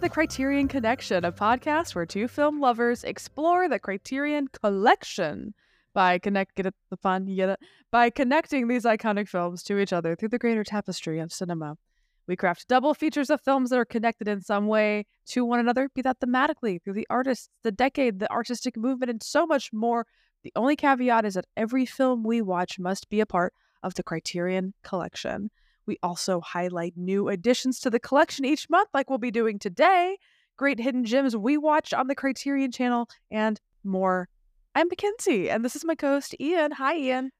The Criterion Connection, a podcast where two film lovers explore the Criterion Collection by connect get it the fun get it by connecting these iconic films to each other through the greater tapestry of cinema. We craft double features of films that are connected in some way to one another, be that thematically, through the artists, the decade, the artistic movement, and so much more. The only caveat is that every film we watch must be a part of the Criterion Collection. We also highlight new additions to the collection each month, like we'll be doing today. Great hidden gems we watch on the Criterion channel and more. I'm McKenzie, and this is my co-host Ian. Hi, Ian.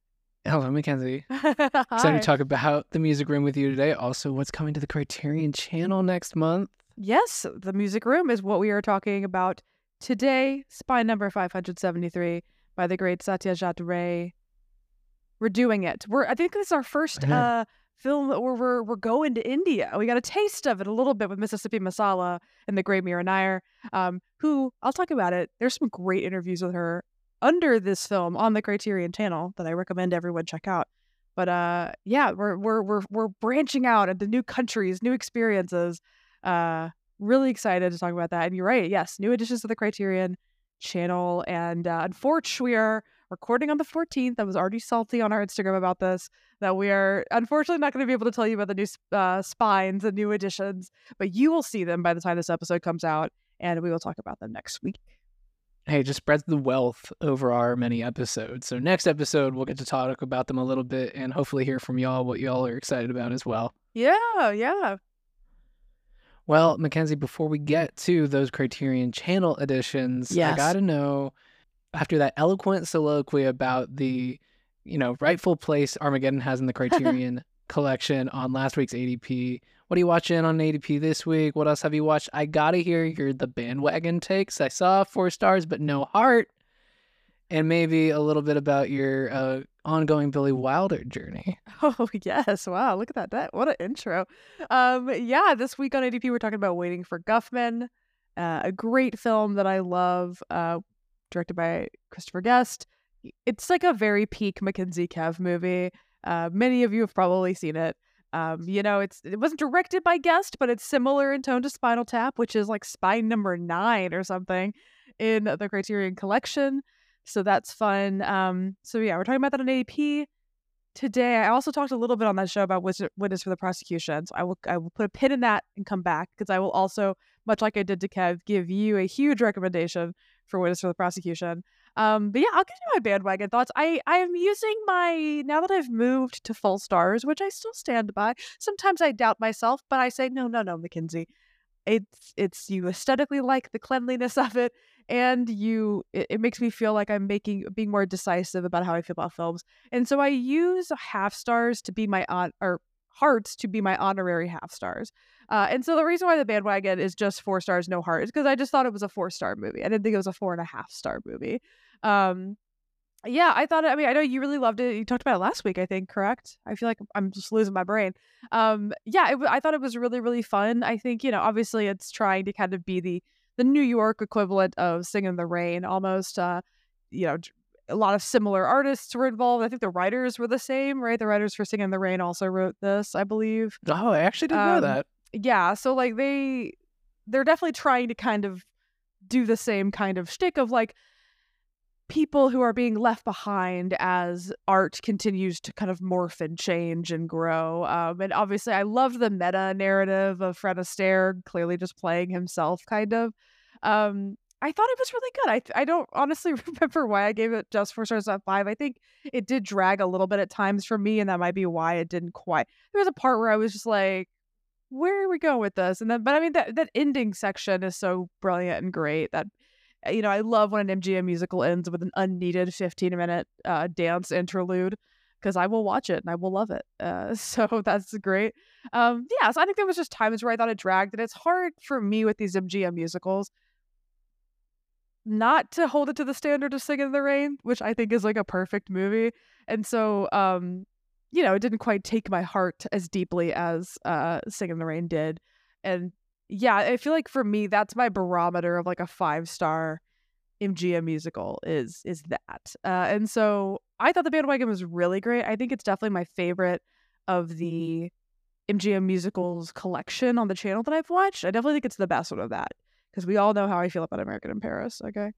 Hello, McKenzie. Excited to talk about the music room with you today. Also, what's coming to the Criterion channel next month. Yes, the music room is what we are talking about today. Spy number 573 by the great Satyajit Ray. We're doing it. We're I think this is our first uh film where we're we're going to India. We got a taste of it a little bit with Mississippi Masala and the great Mira Nair, um, who I'll talk about it. There's some great interviews with her under this film on the Criterion channel that I recommend everyone check out. But uh yeah, we're we're we're we're branching out into new countries, new experiences. Uh really excited to talk about that. And you're right, yes, new additions to the Criterion channel. And uh, unfortunately, we are recording on the 14th. I was already salty on our Instagram about this. That we are unfortunately not going to be able to tell you about the new uh, spines and new additions, but you will see them by the time this episode comes out, and we will talk about them next week. Hey, just spreads the wealth over our many episodes. So next episode, we'll get to talk about them a little bit and hopefully hear from y'all what y'all are excited about as well. Yeah, yeah. Well, McKenzie, before we get to those Criterion channel editions, Yes. I got to know after that eloquent soliloquy about the, you know, rightful place Armageddon has in the Criterion collection on last week's ADP. What are you watching on ADP this week? What else have you watched? I got to hear your the bandwagon takes. I saw 4 stars but no heart. And maybe a little bit about your uh, ongoing Billy Wilder journey. Oh yes! Wow, look at that! That what an intro. Um, yeah, this week on ADP we're talking about Waiting for Guffman, uh, a great film that I love, uh, directed by Christopher Guest. It's like a very peak McKenzie Kev movie. Uh, many of you have probably seen it. Um, you know, it's it wasn't directed by Guest, but it's similar in tone to Spinal Tap, which is like spine number nine or something in the Criterion Collection. So that's fun. Um, so yeah, we're talking about that on ADP today. I also talked a little bit on that show about witness for the prosecution. So I will I will put a pin in that and come back because I will also, much like I did to Kev, give you a huge recommendation for witness for the prosecution. Um, but yeah, I'll give you my bandwagon thoughts. I I am using my now that I've moved to full stars, which I still stand by. Sometimes I doubt myself, but I say no, no, no, McKenzie. It's it's you aesthetically like the cleanliness of it, and you it, it makes me feel like I'm making being more decisive about how I feel about films. And so I use half stars to be my on or hearts to be my honorary half stars. Uh, and so the reason why the bandwagon is just four stars, no heart, is because I just thought it was a four star movie. I didn't think it was a four and a half star movie. Um, yeah, I thought. I mean, I know you really loved it. You talked about it last week, I think. Correct? I feel like I'm just losing my brain. Um, yeah, it, I thought it was really, really fun. I think you know, obviously, it's trying to kind of be the the New York equivalent of Singing in the Rain, almost. Uh, you know, a lot of similar artists were involved. I think the writers were the same, right? The writers for Singing in the Rain also wrote this, I believe. Oh, I actually didn't know Um, that. Yeah, so like they they're definitely trying to kind of do the same kind of shtick of like people who are being left behind as art continues to kind of morph and change and grow. Um, and obviously, I love the meta narrative of Fred Astaire clearly just playing himself, kind of. Um, I thought it was really good. I I don't honestly remember why I gave it just four stars out of five. I think it did drag a little bit at times for me, and that might be why it didn't quite. There was a part where I was just like, "Where are we going with this?" And then, but I mean, that that ending section is so brilliant and great. That uh, you know, I love when an MGM musical ends with an unneeded fifteen minute uh, dance interlude because I will watch it and I will love it. Uh, so that's great. Um, yeah, so I think there was just times where I thought it dragged, and it's hard for me with these MGM musicals not to hold it to the standard of Singing in the Rain, which I think is like a perfect movie. And so, um, you know, it didn't quite take my heart as deeply as uh, Singing in the Rain did. And yeah, I feel like for me, that's my barometer of like a five star MGM musical is is that. Uh, and so I thought the bandwagon was really great. I think it's definitely my favorite of the MGM musicals collection on the channel that I've watched. I definitely think it's the best one of that because we all know how I feel about American in Paris. Okay.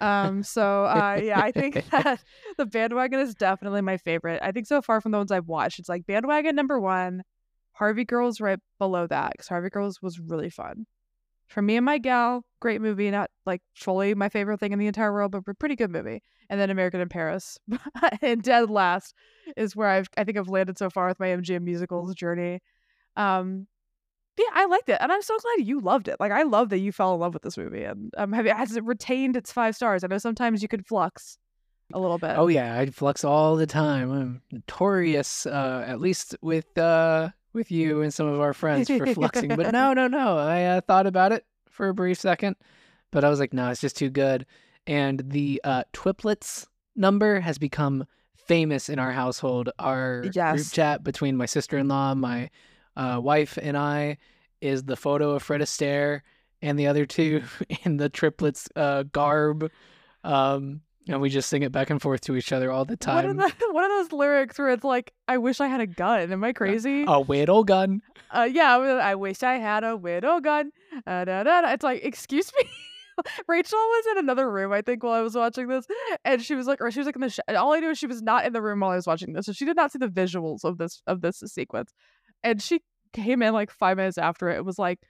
Um, so uh, yeah, I think that the bandwagon is definitely my favorite. I think so far from the ones I've watched, it's like bandwagon number one, Harvey Girls right below that because Harvey Girls was really fun. For me and my gal, great movie, not like fully my favorite thing in the entire world, but a pretty good movie. And then American in Paris, and dead last is where I've I think I've landed so far with my MGM musicals journey. Um, yeah, I liked it, and I'm so glad you loved it. Like I love that you fell in love with this movie, and um, have it has it retained its five stars? I know sometimes you could flux a little bit. Oh yeah, I flux all the time. I'm notorious, uh, at least with uh, with you and some of our friends for fluxing. but no, no, no. I uh, thought about it for a brief second, but I was like, no, it's just too good. And the uh, Twiplets number has become famous in our household. Our Yes. group chat between my sister in law, my uh, wife, and I is the photo of Fred Astaire and the other two in the triplets uh, garb. Um, and we just sing it back and forth to each other all the time. one of those lyrics where it's like, "I wish I had a gun." Am I crazy? A whittle gun. Uh, yeah, I I wish I had a widow gun. Uh, da, da, da. It's like, excuse me. Rachel was in another room, I think, while I was watching this, and she was like, or she was like in the. Sh- all I knew is she was not in the room while I was watching this, so she did not see the visuals of this of this sequence, and she came in like five minutes after it. It was like,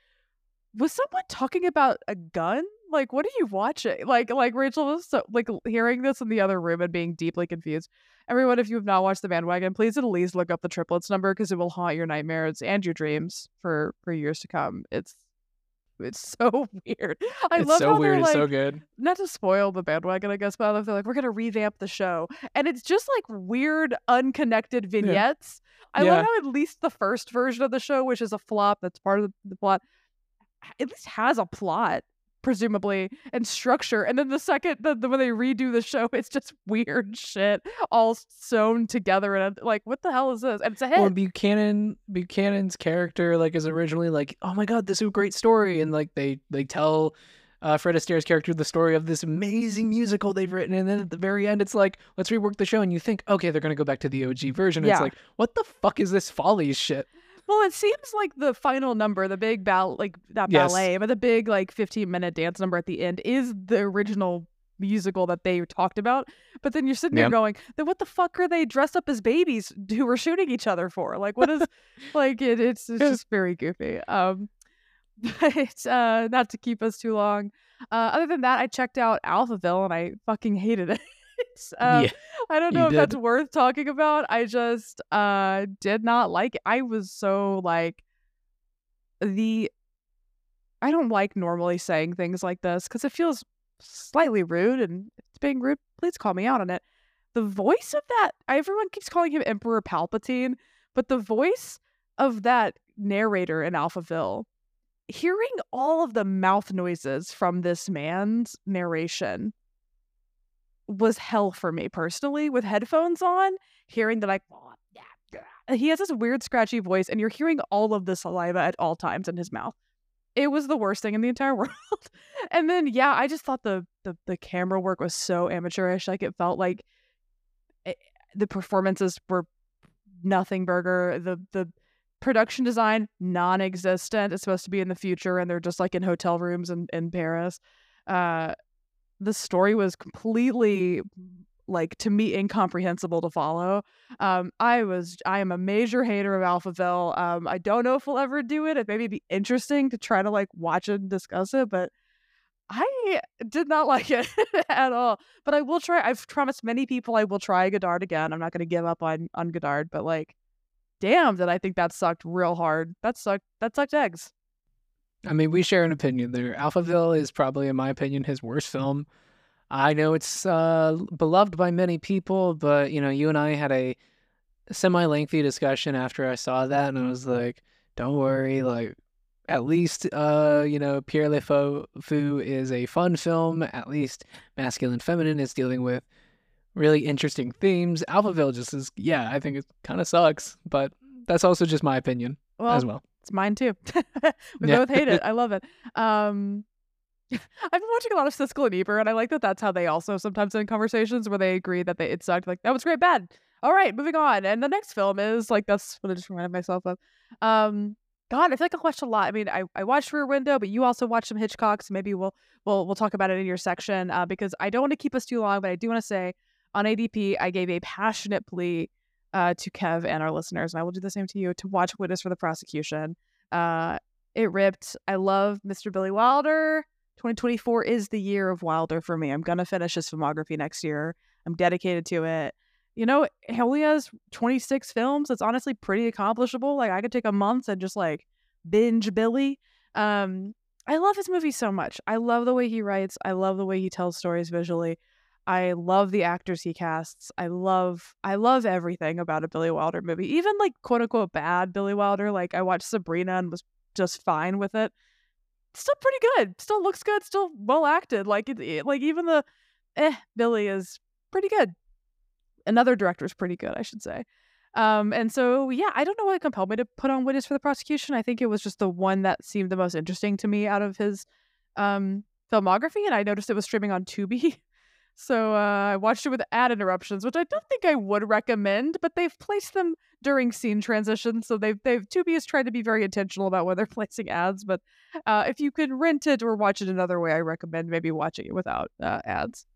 was someone talking about a gun? Like, what are you watching? Like, like Rachel was so, like hearing this in the other room and being deeply confused. Everyone, if you have not watched the bandwagon, please at least look up the triplets number because it will haunt your nightmares and your dreams for for years to come. It's it's so weird. I it's love so how weird. they're It's like, so good. not to spoil the bandwagon, I guess, but I love they're like, we're gonna revamp the show, and it's just like weird, unconnected vignettes. I Yeah. love how at least the first version of the show, which is a flop, that's part of the, the plot, at least has a plot, presumably, and structure. And then the second, the, the when they redo the show, it's just weird shit all sewn together, and like, what the hell is this? And it's a hit. Well, Buchanan Buchanan's character like is originally like, oh my god, this is a great story, and like they they tell uh, Fred Astaire's character the story of this amazing musical they've written, and then at the very end, it's like, let's rework the show, and you think, okay, they're gonna go back to the OG version. Yeah. It's like, what the fuck is this folly shit? Well, it seems like the final number, the big ball, like not Yes. ballet, but the big like 15 minute dance number at the end is the original musical that they talked about. But then you're sitting Yeah. there going, then what the fuck are they dressed up as babies who were shooting each other for? Like, what is like it, it's it's just very goofy. Um, but uh, not to keep us too long. Uh, other than that, I checked out Alphaville and I fucking hated it. Um, yeah, I don't know if that's worth talking about. I just uh did not like it. I was so like the I don't like normally saying things like this because it feels slightly rude and it's being rude, please call me out on it. The voice of that everyone keeps calling him Emperor Palpatine, but the voice of that narrator in Alphaville, hearing all of the mouth noises from this man's narration was hell for me personally with headphones on, hearing the like he has this weird scratchy voice and you're hearing all of the saliva at all times in his mouth. It was the worst thing in the entire world. and then yeah, I just thought the the, the camera work was so amateurish. Like it felt like it, the performances were nothing burger. The the production design non-existent. It's supposed to be in the future and they're just like in hotel rooms in, in Paris. Uh the story was completely like to me incomprehensible to follow. Um, I was I am a major hater of Alphaville. Um, I don't know if we'll ever do it. It maybe be interesting to try to like watch and discuss it, but I did not like it at all. But I will try. I've promised many people I will try Godard again. I'm not going to give up on on Godard, but like, damn, did I think that sucked real hard. That sucked. That sucked eggs. I mean, we share an opinion there. Alphaville is probably, in my opinion, his worst film. I know it's uh, beloved by many people, but you know, you and I had a semi-lengthy discussion after I saw that, and I was like, "Don't worry, like." At least, uh, you know, Pierrot Le Fou is a fun film. At least, masculine, feminine is dealing with really interesting themes. Alphaville just is, yeah, I think it kind of sucks, but that's also just my opinion Well, as well. It's mine too. we Yeah. both hate it. I love it. Um, I've been watching a lot of Siskel and Ebert, and I like that that's how they also sometimes in conversations where they agree that they it sucked. Like that was great, bad. All right, moving on. And the next film is like that's what I just reminded myself of. Um, God, I feel like I watched a lot. I mean, I, I watched Rear Window, but you also watched some Hitchcock, so maybe we'll we'll we'll talk about it in your section uh, because I don't want to keep us too long, but I do want to say on ADP I gave a passionate plea uh, to Kev and our listeners, and I will do the same to you to watch Witness for the Prosecution. Uh, it ripped. I love Mr. Billy Wilder. 2024 is the year of Wilder for me. I'm gonna finish his filmography next year. I'm dedicated to it. You know, he only has 26 films. It's honestly pretty accomplishable. Like I could take a month and just like binge Billy. Um, I love his movie so much. I love the way he writes. I love the way he tells stories visually. I love the actors he casts. I love I love everything about a Billy Wilder movie. Even like quote unquote bad Billy Wilder. Like I watched Sabrina and was just fine with it. Still pretty good. Still looks good. Still well acted. Like it, like even the eh Billy is pretty good. Another director is pretty good, I should say. Um, and so yeah, I don't know what compelled me to put on Witness for the Prosecution. I think it was just the one that seemed the most interesting to me out of his um filmography, and I noticed it was streaming on Tubi. So uh, I watched it with ad interruptions, which I don't think I would recommend, but they've placed them during scene transitions. So they've they've Tubi has tried to be very intentional about when they're placing ads. But uh, if you could rent it or watch it another way, I recommend maybe watching it without uh, ads.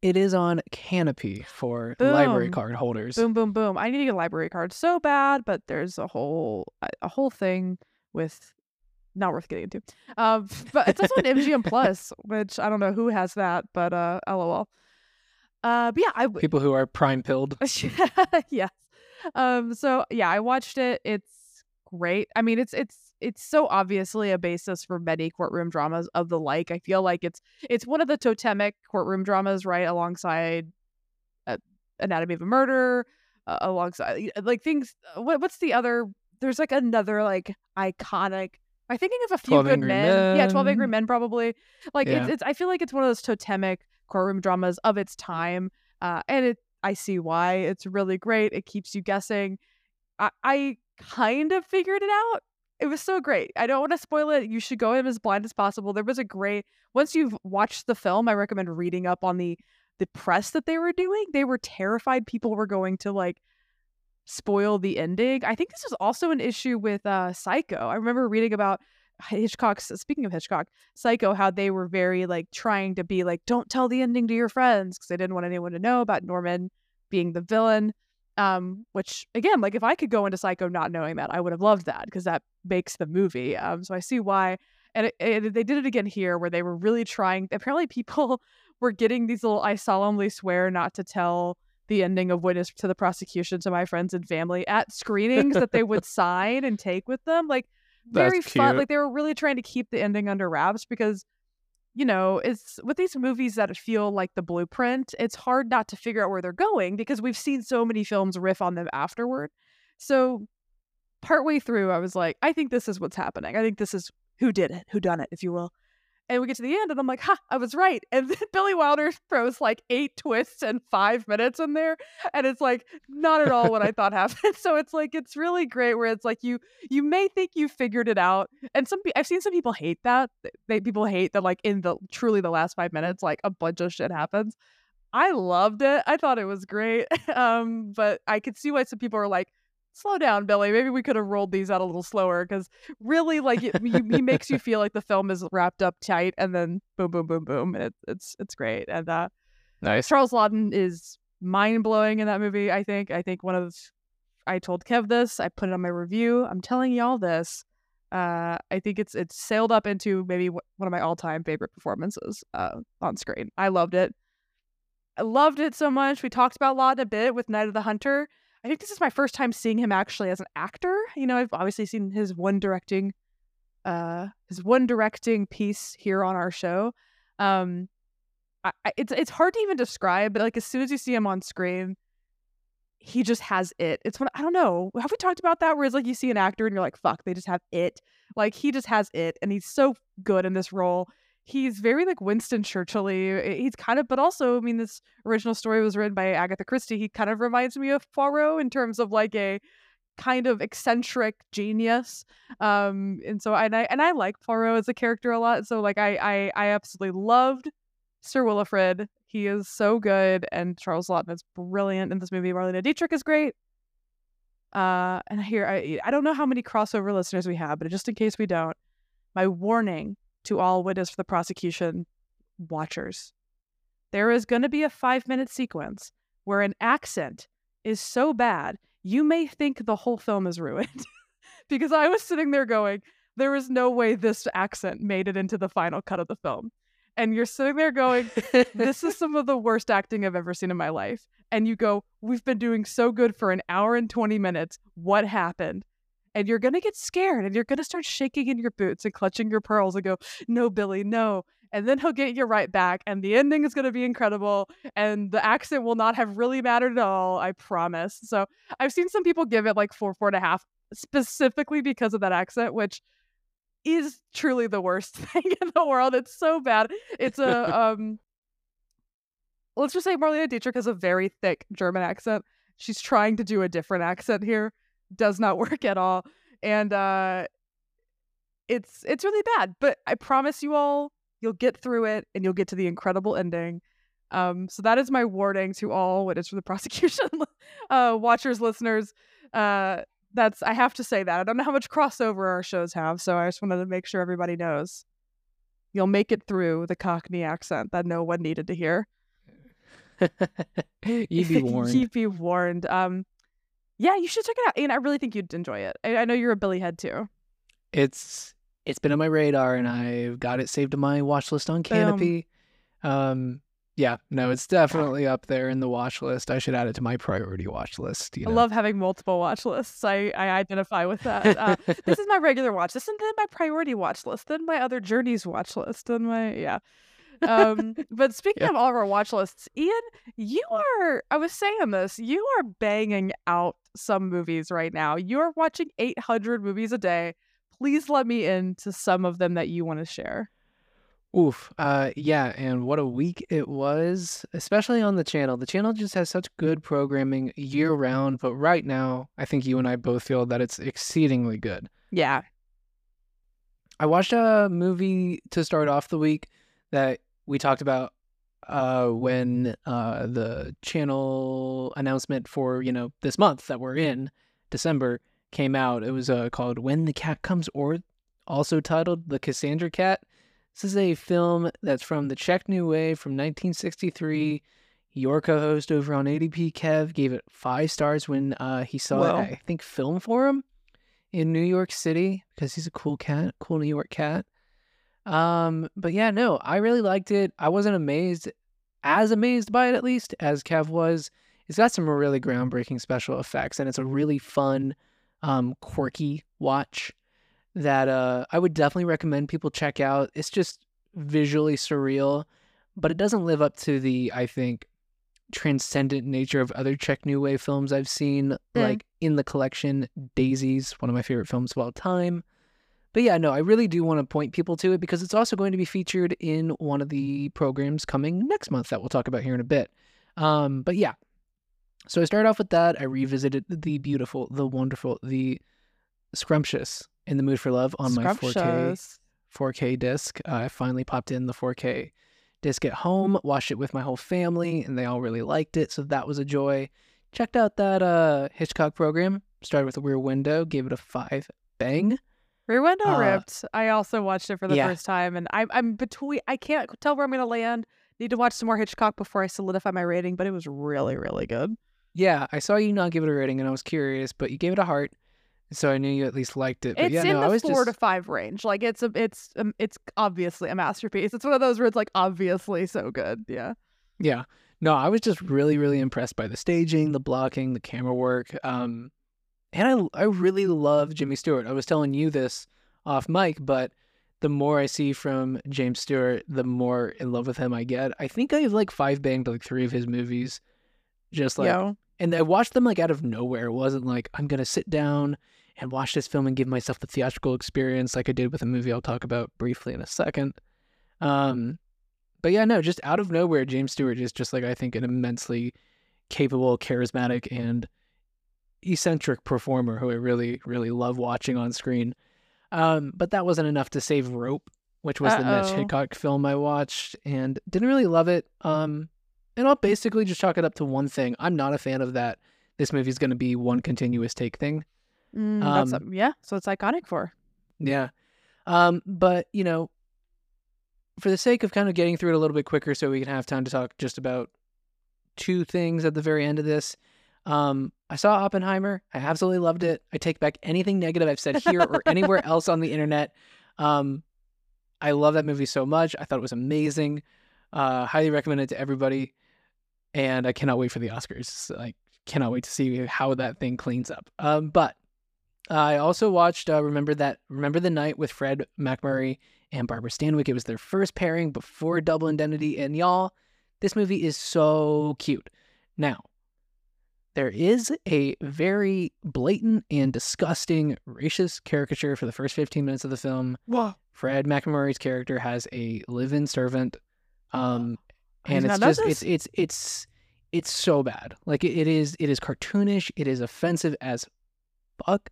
It is on Kanopy for library card holders. Boom, boom, boom. I need to get a library card so bad, but there's a whole a whole thing with not worth getting into. Um, but it's also an MGM Plus, which I don't know who has that, but uh, lol. Uh, but yeah, I w- People who are prime pilled. yes. Um. So yeah, I watched it. It's great. I mean, it's it's it's so obviously a basis for many courtroom dramas of the like. I feel like it's it's one of the totemic courtroom dramas, right, alongside uh, Anatomy of a Murder, uh, alongside like things. uh, What what's the other? There's like another like iconic. Am I thinking of a few good Angry men. Yeah, Twelve Angry Men. Men probably. Like Yeah. it's, it's I feel like it's one of those totemic courtroom dramas of its time. Uh, and it I see why. It's really great. It keeps you guessing. I, I kind of figured it out. It was so great. I don't want to spoil it. You should go in as blind as possible. There was a great once you've watched the film, I recommend reading up on the the press that they were doing. They were terrified people were going to like spoil the ending. I think this was also an issue with uh Psycho. I remember reading about Hitchcock's speaking of Hitchcock, Psycho, how they were very like trying to be like, don't tell the ending to your friends because they didn't want anyone to know about Norman being the villain. Um, which again, like if I could go into Psycho not knowing that, I would have loved that because that makes the movie. Um, so I see why. And it, it, they did it again here where they were really trying. Apparently, people were getting these little "I solemnly swear not to tell." The ending of witness to the prosecution to my friends and family at screenings that they would sign and take with them like very fun like they were really trying to keep the ending under wraps because you know it's with these movies that feel like the blueprint it's hard not to figure out where they're going because we've seen so many films riff on them afterward. So partway through i was like i think this is what's happening. I think this is who did it who done it if you will and we get to the end, and I'm like, ha, I was right. And then Billy Wilder throws like eight twists and five minutes in there. And it's like not at all what I thought happened. So it's like it's really great where it's like you you may think you figured it out. And some I've seen some people hate that. They people hate that like in the truly the last five minutes, like a bunch of shit happens. I loved it. I thought it was great. Um, but I could see why some people are like, slow down, Billy. Maybe we could have rolled these out a little slower because really, like, it, you, he makes you feel like the film is wrapped up tight, and then boom, boom, boom, boom, and it, it's it's great. And uh, Nice. Charles Laughton is mind blowing in that movie. I think. I think one of I told Kev this. I put it on my review. I'm telling y'all this. Uh, I think it's it's sailed up into maybe one of my all time favorite performances uh, on screen. I loved it. I loved it so much. We talked about Laughton a bit with Night of the Hunter. I think this is my first time seeing him actually as an actor. You know, I've obviously seen his one directing, uh, his one directing piece here on our show. Um, I, I, it's it's hard to even describe, but like as soon as you see him on screen, he just has it. It's what I don't know. Have we talked about that? Where it's like you see an actor and you're like, fuck, they just have it. Like he just has it, and he's so good in this role. He's very like Winston Churchill. He's kind of, but also, I mean, this original story was written by Agatha Christie. He kind of reminds me of Poirot in terms of like a kind of eccentric genius. Um, and so and I and I like Poirot as a character a lot. So like I I I absolutely loved Sir Wilfrid. He is so good, and Charles Laughton is brilliant in this movie. Marlene Dietrich is great. Uh, and here I I don't know how many crossover listeners we have, but just in case we don't, my warning to all witness for the prosecution watchers: there is going to be a five minute sequence where an accent is so bad you may think the whole film is ruined. because I was sitting there going, there is no way this accent made it into the final cut of the film. And you're sitting there going, this is some of the worst acting I've ever seen in my life. And you go, we've been doing so good for an hour and 20 minutes. What happened? And you're going to get scared and you're going to start shaking in your boots and clutching your pearls and go, no, Billy, no. And then he'll get you right back. And the ending is going to be incredible. And the accent will not have really mattered at all. I promise. So I've seen some people give it like four, four and a half specifically because of that accent, which is truly the worst thing in the world. It's so bad. It's a um let's just say Marlene Dietrich has a very thick German accent. She's trying to do a different accent here. Does not work at all. And uh it's it's really bad. But I promise you all you'll get through it and you'll get to the incredible ending. Um, so that is my warning to all witness for the prosecution uh watchers, listeners. Uh that's I have to say that. I don't know how much crossover our shows have, so I just wanted to make sure everybody knows. You'll make it through the Cockney accent that no one needed to hear. You'd be warned. You'd be warned. Um, yeah, you should check it out, and I really think you'd enjoy it. I, I know you're a Billy head too. It's it's been on my radar, and I've got it saved to my watch list on Kanopy. Um, yeah, no, it's definitely up there in the watch list. I should add it to my priority watch list. You know? I love having multiple watch lists. I, I identify with that. Uh, this is my regular watch list, and then my priority watch list, then my other journeys watch list, then my yeah. Um, but speaking yeah. of all of our watch lists, Ian, you are. I was saying this. You are banging out some movies right now. You are watching 800 movies a day. Please let me into some of them that you want to share. Oof. Uh yeah, and what a week it was, especially on the channel. The channel just has such good programming year round, but right now, I think you and I both feel that it's exceedingly good. Yeah. I watched a movie to start off the week that we talked about uh when uh the channel announcement for, you know, this month that we're in, December, came out. It was uh called When the Cat Comes or also titled The Cassandra Cat this is a film that's from the Czech New Wave from 1963. Your co-host over on ADP, Kev, gave it five stars when uh, he saw well, it. I think Film Forum in New York City because he's a cool cat, cool New York cat. Um, but yeah, no, I really liked it. I wasn't amazed, as amazed by it at least as Kev was. It's got some really groundbreaking special effects, and it's a really fun, um, quirky watch that uh, I would definitely recommend people check out. It's just visually surreal, but it doesn't live up to the, I think, transcendent nature of other Czech New Wave films I've seen, mm. like in the collection, Daisies, one of my favorite films of all time. But yeah, no, I really do want to point people to it because it's also going to be featured in one of the programs coming next month that we'll talk about here in a bit. Um, but yeah, so I started off with that. I revisited the beautiful, the wonderful, the scrumptious in the mood for love on my 4K 4K disc. Uh, I finally popped in the 4K disc at home, watched it with my whole family, and they all really liked it, so that was a joy. Checked out that uh, Hitchcock program. Started with a Rear Window, gave it a five. Bang. Rear Window uh, ripped. I also watched it for the yeah. first time, and I'm I'm between. I can't tell where I'm gonna land. Need to watch some more Hitchcock before I solidify my rating, but it was really really good. Yeah, I saw you not give it a rating, and I was curious, but you gave it a heart. So I knew you at least liked it. But it's yeah, in no, the I was four just... to five range. Like it's a, it's, um, it's obviously a masterpiece. It's one of those where it's like obviously so good. Yeah. Yeah. No, I was just really, really impressed by the staging, the blocking, the camera work. Um, and I, I really love Jimmy Stewart. I was telling you this off mic, but the more I see from James Stewart, the more in love with him I get. I think I've like five banged like three of his movies, just like, Yo. and I watched them like out of nowhere. It wasn't like I'm gonna sit down and watch this film and give myself the theatrical experience like I did with a movie I'll talk about briefly in a second. Um, but yeah, no, just out of nowhere, James Stewart is just like I think an immensely capable, charismatic, and eccentric performer who I really, really love watching on screen. Um, but that wasn't enough to save Rope, which was the Mitch Hitchcock film I watched, and didn't really love it. Um, and I'll basically just chalk it up to one thing. I'm not a fan of that. This movie's going to be one continuous take thing. Mm, that's Um, a- yeah. So it's iconic for. Yeah. Um, but you know, for the sake of kind of getting through it a little bit quicker so we can have time to talk just about two things at the very end of this. Um, I saw Oppenheimer. I absolutely loved it. I take back anything negative I've said here or anywhere else on the internet. Um, I love that movie so much. I thought it was amazing. Uh, highly recommend it to everybody. And I cannot wait for the Oscars. I cannot wait to see how that thing cleans up. Um, but I also watched uh, Remember That Remember the Night with Fred MacMurray and Barbara Stanwyck. It was their first pairing before Double Indemnity, and y'all, this movie is so cute. Now, there is a very blatant and disgusting racist caricature for the first 15 minutes of the film. Whoa. Fred MacMurray's character has a live-in servant, um, and it's just it's it's it's it's so bad. Like it, it is it is cartoonish. It is offensive as fuck,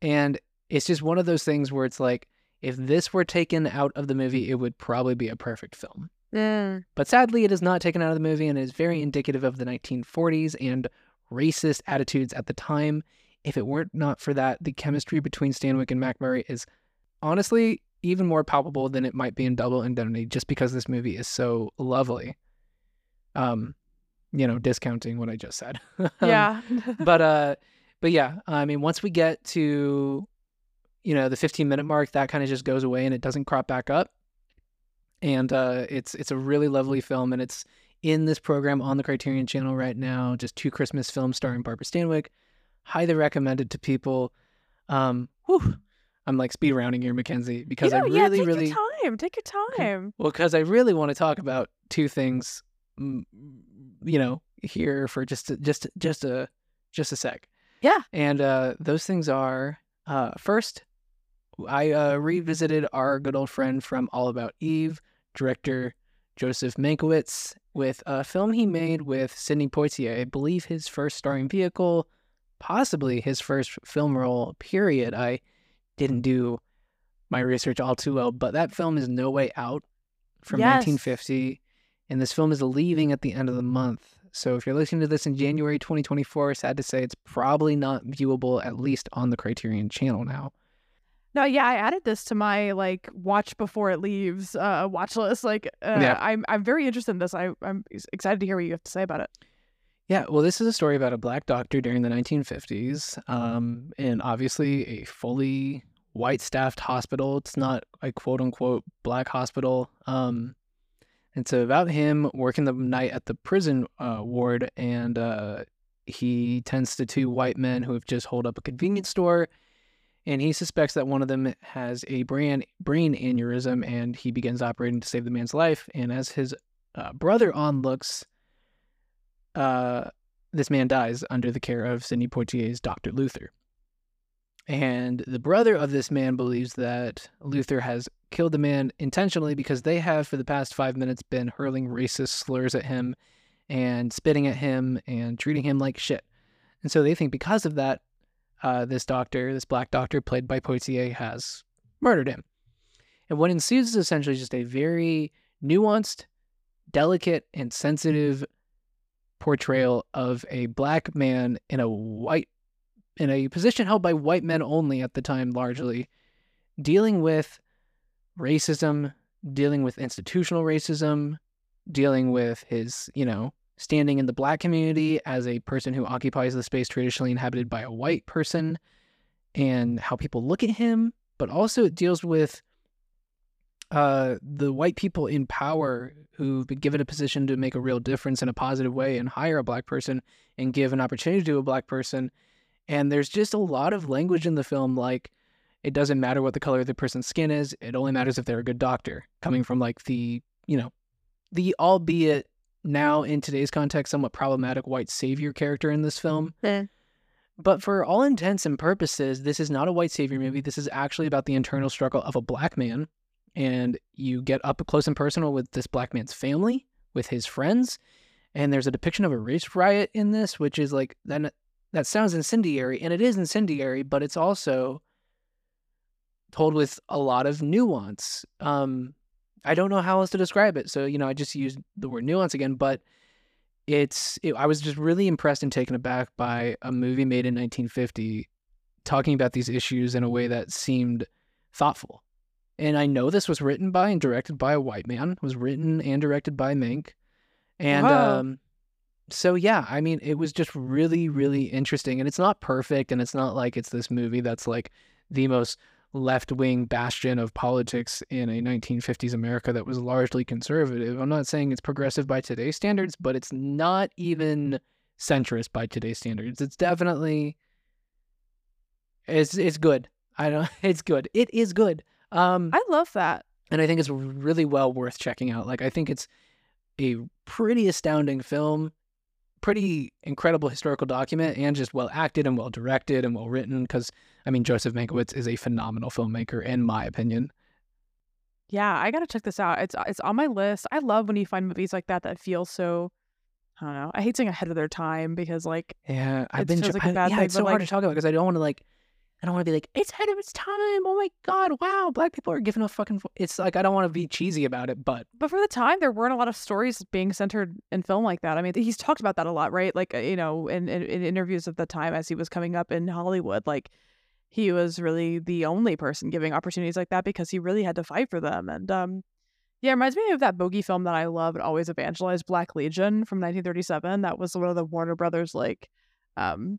and it's just one of those things where it's like if this were taken out of the movie, it would probably be a perfect film. Mm. But sadly, it is not taken out of the movie and is very indicative of the 1940s and racist attitudes at the time. If it weren't not for that, the chemistry between Stanwyck and MacMurray is honestly even more palpable than it might be in Double Indemnity, just because this movie is so lovely. Um, you know, discounting what I just said. Um, Yeah. but uh, but yeah, I mean, once we get to, you know, the 15 minute mark, that kind of just goes away and it doesn't crop back up. And uh, it's it's a really lovely film, and it's in this program on the Criterion Channel right now. Just two Christmas films starring Barbara Stanwyck. Highly recommended to people. Um, whew, I'm like speed rounding here, McKenzie, because you know, I yeah, really, take really, your time. Take your time. well, because I really want to talk about two things, you know, here for just a, just just a just a sec. Yeah. And uh, those things are uh, first, I uh, revisited our good old friend from All About Eve, director Joseph Mankiewicz, with a film he made with Sidney Poitier. I believe his first starring vehicle, possibly his first film role. Period. I didn't do my research all too well, but that film is No Way Out from Yes. 1950, and this film is leaving at the end of the month. So if you're listening to this in January 2024, sad to say, it's probably not viewable at least on the Criterion Channel now. No, yeah, I added this to my like watch before it leaves uh watch list. Like uh, Yeah. I'm I'm very interested in this. I I'm excited to hear what you have to say about it. Yeah, well, this is a story about a black doctor during the 1950s, um, and obviously a fully white staffed hospital. It's not a quote unquote black hospital. Um, and so about him working the night at the prison uh, ward, and uh, he tends to two white men who have just holed up a convenience store, and he suspects that one of them has a brain brain aneurysm, and he begins operating to save the man's life. And as his uh, brother onlooks, uh, this man dies under the care of Sidney Poitier's Dr. Luther. And the brother of this man believes that Luther has killed the man intentionally because they have, for the past five minutes, been hurling racist slurs at him and spitting at him and treating him like shit. And so they think because of that, uh, this doctor, this black doctor played by Poitier, has murdered him. And what ensues is essentially just a very nuanced, delicate, and sensitive portrayal of a black man in a white in a position held by white men only at the time largely dealing with racism dealing with institutional racism dealing with his you know standing in the black community as a person who occupies the space traditionally inhabited by a white person and how people look at him but also it deals with uh, the white people in power who've been given a position to make a real difference in a positive way and hire a black person and give an opportunity to a black person. And there's just a lot of language in the film like it doesn't matter what the color of the person's skin is, it only matters if they're a good doctor, coming from like the, you know, the albeit now in today's context somewhat problematic white savior character in this film. Eh. But for all intents and purposes, this is not a white savior movie. This is actually about the internal struggle of a black man and you get up close and personal with this black man's family, with his friends, and there's a depiction of a race riot in this, which is like that. That sounds incendiary, and it is incendiary, but it's also told with a lot of nuance. Um, I don't know how else to describe it. So, you know, I just used the word nuance again, but it's, it, I was just really impressed and taken aback by a movie made in 1950 talking about these issues in a way that seemed thoughtful. And I know this was written by and directed by a white man, it was written and directed by Mank. And, Wow. um, so yeah, I mean, it was just really, really interesting, and it's not perfect, and it's not like it's this movie that's like the most left-wing bastion of politics in a 1950s America that was largely conservative. I'm not saying it's progressive by today's standards, but it's not even centrist by today's standards. It's definitely it's it's good. I don't. It's good. It is good. Um, I love that. and I think it's really well worth checking out. Like I think it's a pretty astounding film, pretty incredible historical document, and just well acted and well directed and well written. Because I mean, Joseph Mankiewicz is a phenomenal filmmaker, in my opinion. Yeah, I gotta check this out. It's uh, it's on my list. I love when you find movies like that that feel so. I don't know. I hate saying ahead of their time because like Yeah, I've been. like a I- bad yeah, thing, it's so hard to talk about because I don't want to like. I don't want to be like it's ahead of its time. Oh my god! Wow, black people are given a fucking. vo-" It's like I don't want to be cheesy about it, but but for the time there weren't a lot of stories being centered in film like that. I mean, he's talked about that a lot, right? Like uh, you know, in, in in interviews at the time as he was coming up in Hollywood, like he was really the only person giving opportunities like that because he really had to fight for them. And um, yeah, it reminds me of that bogey film that I love and always evangelized, Black Legion from 1937. That was one of the Warner Brothers like, um,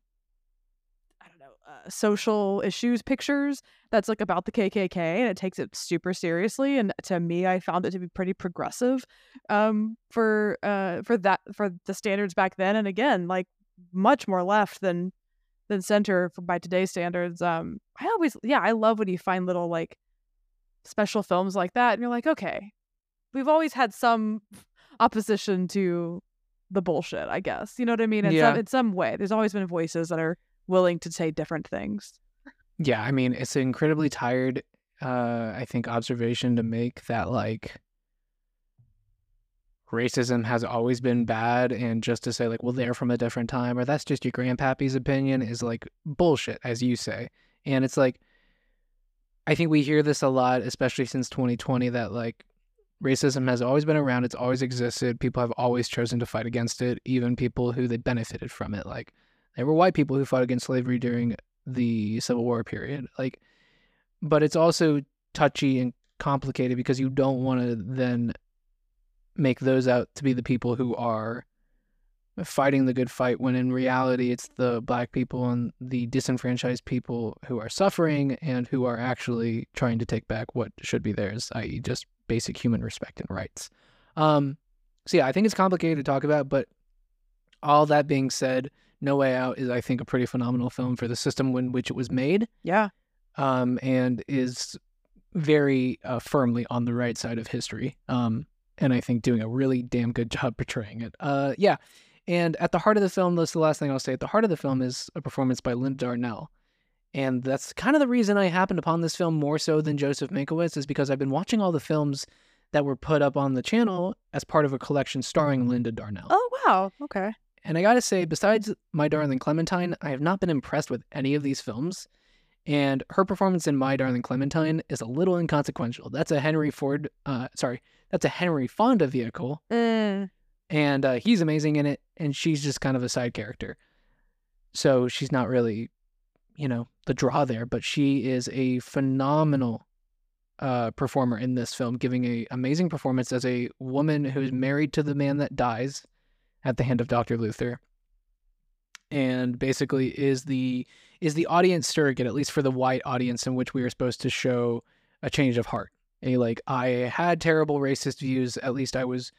I don't know, uh, social issues pictures that's like about the KKK and it takes it super seriously. And to me, I found it to be pretty progressive, um, for uh for that for the standards back then. And again, like much more left than than center for, by today's standards. Um, I always yeah, I love when you find little like special films like that, and you're like, okay, we've always had some opposition to the bullshit. I guess you know what I mean. In Yeah. some in some way, there's always been voices that are willing to say different things. Yeah, I mean, it's an incredibly tired, uh, I think, observation to make that like racism has always been bad, and just to say like, well, they're from a different time, or that's just your grandpappy's opinion, is like bullshit, as you say. And it's like, I think we hear this a lot, especially since 2020, that like racism has always been around, it's always existed. People have always chosen to fight against it, even people who they benefited from it. Like there were white people who fought against slavery during the Civil War period. Like, but it's also touchy and complicated because you don't want to then make those out to be the people who are fighting the good fight when in reality it's the black people and the disenfranchised people who are suffering and who are actually trying to take back what should be theirs, i.e., just basic human respect and rights. Um, so yeah, I think it's complicated to talk about, but all that being said, No Way Out is, I think, a pretty phenomenal film for the system in which it was made, Yeah, um, and is very uh, firmly on the right side of history. Um, and I think doing a really damn good job portraying it. Uh, yeah. And at the heart of the film, that's the last thing I'll say. At the heart of the film is a performance by Linda Darnell. And that's kind of the reason I happened upon this film more so than Joseph Mankiewicz, is because I've been watching all the films that were put up on the channel as part of a collection starring Linda Darnell. Oh wow. Okay. And I gotta say, besides My Darling Clementine, I have not been impressed with any of these films. And her performance in My Darling Clementine is a little inconsequential. That's a Henry Ford, uh, sorry, that's a Henry Fonda vehicle, Mm. and uh, he's amazing in it, and she's just kind of a side character. So she's not really, you know, the draw there, but she is a phenomenal uh, performer in this film, giving a amazing performance as a woman who's married to the man that dies at the hand of Dr. Luther, and basically is the is the audience surrogate, at least for the white audience, in which we are supposed to show a change of heart. A like I had terrible racist views, at least I was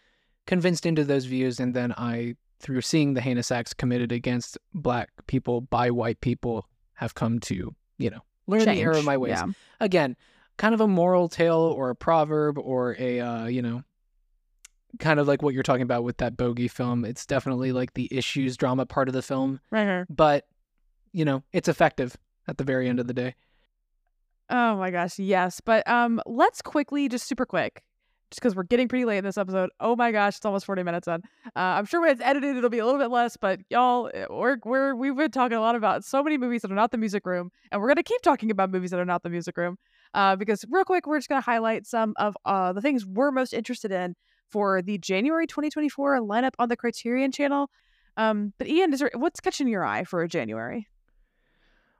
convinced into those views, and then I, through seeing the heinous acts committed against black people by white people, have come to you know learn the error of my ways Yeah. again, kind of a moral tale or a proverb or a uh, you know, kind of like what you're talking about with that bogey film. It's definitely like the issues drama part of the film, Right but you know, it's effective at the very end of the day. Oh my gosh, yes. But um, let's quickly, just super quick, just because we're getting pretty late in this episode. Oh my gosh, it's almost forty minutes in. Uh, I'm sure when it's edited, it'll be a little bit less. But y'all, eh, we're we're we've been talking a lot about so many movies that are not the music room, and we're gonna keep talking about movies that are not the music room. uh, because real quick, we're just going to highlight some of uh, the things we're most interested in for the January 2024 lineup on the Criterion channel. Um, but Ian, is there, what's catching your eye for January?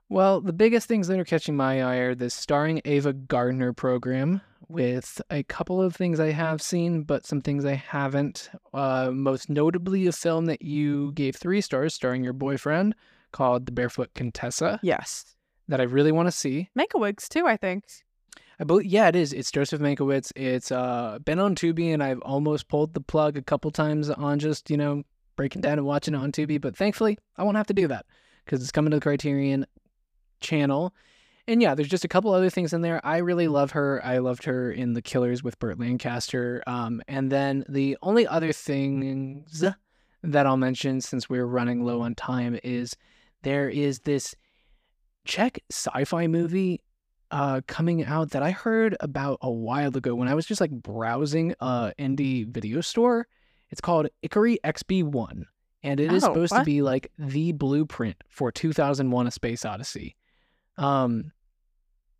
Well, the biggest things that are catching my eye are the starring Ava Gardner program with a couple of things I have seen, but some things I haven't. Uh, most notably, a film that you gave three stars starring your boyfriend called The Barefoot Contessa Yes. that I really want to see. Mankiewicz, too, I think. I believe, yeah, it is. It's Joseph Mankiewicz. It's uh, been on Tubi, and I've almost pulled the plug a couple times on just, you know, breaking down and watching it on Tubi. But thankfully, I won't have to do that because it's coming to the Criterion channel. And yeah, there's just a couple other things in there. I really love her. I loved her in The Killers with Burt Lancaster. Um, and then the only other things that I'll mention since we're running low on time is there is this Czech sci-fi movie uh, coming out that I heard about a while ago when I was just like browsing a indie video store. It's called Ikarie XB1, and it is Oh, supposed to be like the blueprint for 2001: A Space Odyssey. Um,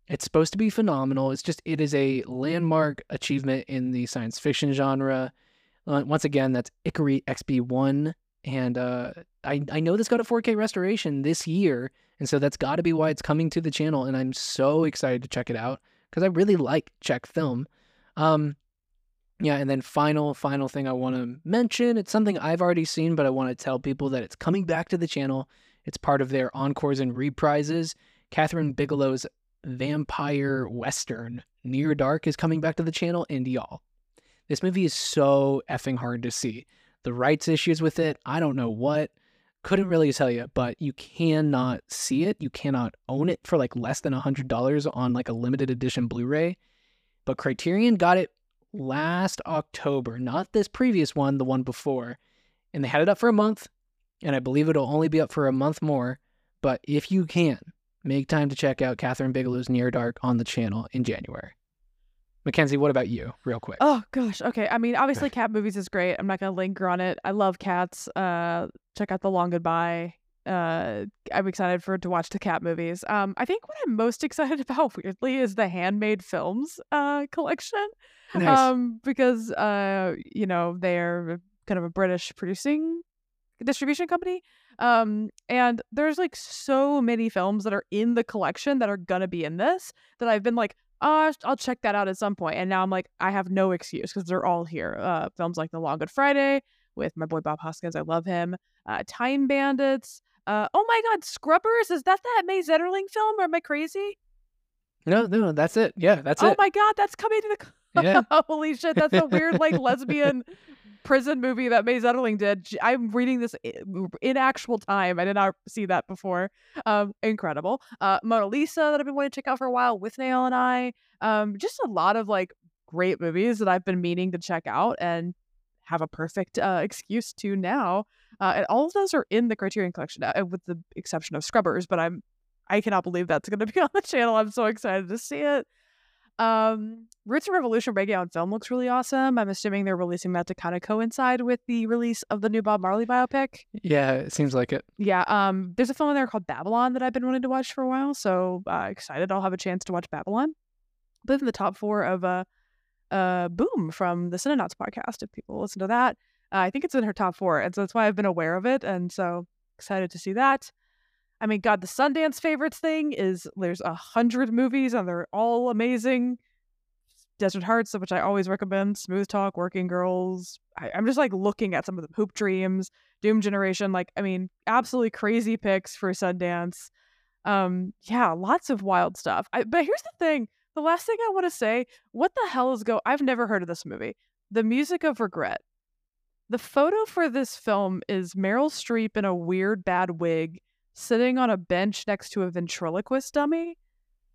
it's supposed to be phenomenal. It's just it is a landmark achievement in the science fiction genre. Uh, once again, that's Ikarie XB1, and uh, I I know this got a 4K restoration this year, and so that's got to be why it's coming to the channel. And I'm so excited to check it out because I really like Czech film. Um, yeah, and then final final thing I want to mention. It's something I've already seen, but I want to tell people that it's coming back to the channel. It's part of their encores and reprises. Kathryn Bigelow's vampire western Near Dark is coming back to the channel, and y'all, this movie is so effing hard to see. The rights issues with it, I don't know what. Couldn't really tell you, but you cannot see it. You cannot own it for like less than $100 on like a limited edition Blu ray. But Criterion got it last October, not this previous one, the one before. And they had it up for a month, and I believe it'll only be up for a month more. But if you can, make time to check out Kathryn Bigelow's Near Dark on the channel in January. McKenzie, what about you, real quick? Oh gosh. Okay. I mean, obviously, cat movies is great. I'm not gonna linger on it. I love cats. Uh, check out The Long Goodbye. Uh, I'm excited for to watch the cat movies. Um, I think what I'm most excited about, weirdly, is the handmade films uh collection. nice. Um, because uh, you know, they're kind of a British producing distribution company. Um, and there's like so many films that are in the collection that are gonna be in this that I've been like, oh, I'll check that out at some point. And now I'm like, I have no excuse because they're all here. Uh, films like The Long Good Friday with my boy Bob Hoskins. I love him. Uh, Time Bandits. Uh, oh my God, Scrubbers. Is that that May Zetterling film? Or am I crazy? no, no, that's it. Yeah, that's oh it. Oh my God, that's coming to the. Yeah. Holy shit, that's a weird like lesbian prison movie that May Zetterling did. I'm reading this in actual time. I did not see that before. Um, incredible. Uh, Mona Lisa that I've been wanting to check out for a while with Nail and I. Um, just a lot of like great movies that I've been meaning to check out and have a perfect uh, excuse to now. Uh, and all of those are in the Criterion Collection, uh, with the exception of Scrubbers. But I'm I cannot believe that's going to be on the channel. I'm so excited to see it. Um, Roots and Revolution Breakdown film looks really awesome. I'm assuming they're releasing that to kind of coincide with the release of the new Bob Marley biopic. Yeah, it seems like it. Yeah, um, there's a film in there called Babylon that I've been wanting to watch for a while, so uh, excited I'll have a chance to watch Babylon. I believe in the top four of uh, uh, Boom from the Cinenauts podcast. If people listen to that, uh, I think it's in her top four, and so that's why I've been aware of it, and so excited to see that. I mean, God, the Sundance favorites thing is there's a hundred movies and they're all amazing. Desert Hearts, which I always recommend, Smooth Talk, Working Girls. I, I'm just like looking at some of the Hoop Dreams, Doom Generation. Like, I mean, absolutely crazy picks for Sundance. Um, yeah, lots of wild stuff. I, but here's the thing: the last thing I want to say, what the hell is go? I've never heard of this movie. The Music of Regret. The photo for this film is Meryl Streep in a weird bad wig, sitting on a bench next to a ventriloquist dummy.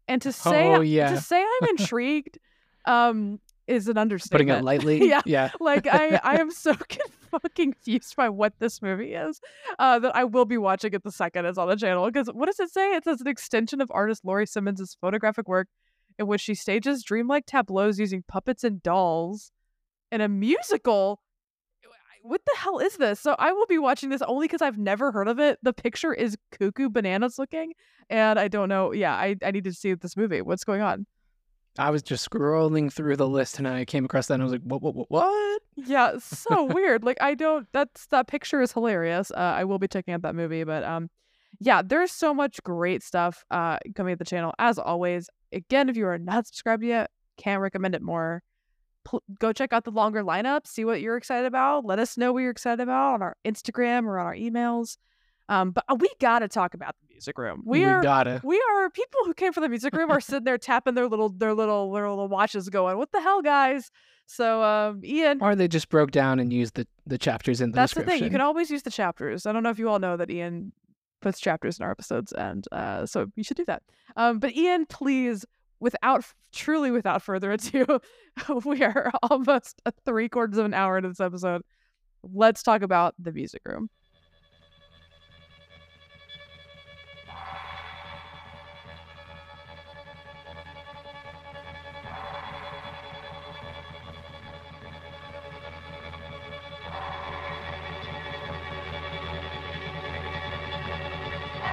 And to say, Oh, yeah. to say I'm intrigued, um, is an understatement. Putting it lightly. Yeah. Yeah. like I, I am so fucking confused by what this movie is uh, that I will be watching it the second it's on the channel. Because what does it say? It says an extension of artist Laurie Simmons' photographic work in which she stages dreamlike tableaus using puppets and dolls in a musical. What the hell is this? So I will be watching this only because I've never heard of it. The picture is cuckoo bananas looking, and I don't know. Yeah, I, I need to see this movie. What's going on? I was just scrolling through the list and I came across that and I was like, what, what, what, what? Yeah, so weird. Like I don't. That's that picture is hilarious. Uh, I will be checking out that movie, but um, yeah, there's so much great stuff uh coming at the channel as always. Again, if you are not subscribed yet, can't recommend it more. Pl- go check out the longer lineup. See what you're excited about. Let us know what you're excited about on our Instagram or on our emails. Um, but uh, we gotta talk about the music room. We, are gotta. we are people who came from the music room are sitting there tapping their little their little their little watches, going, "What the hell, guys?" So, um, Ian, Or they just broke down and used the, the chapters in the that's the description. thing. You can always use the chapters. I don't know if you all know that Ian puts chapters in our episodes, and uh, so you should do that. Um, but Ian, please, without truly without further ado, we are almost three quarters of an hour into this episode. Let's talk about the music room.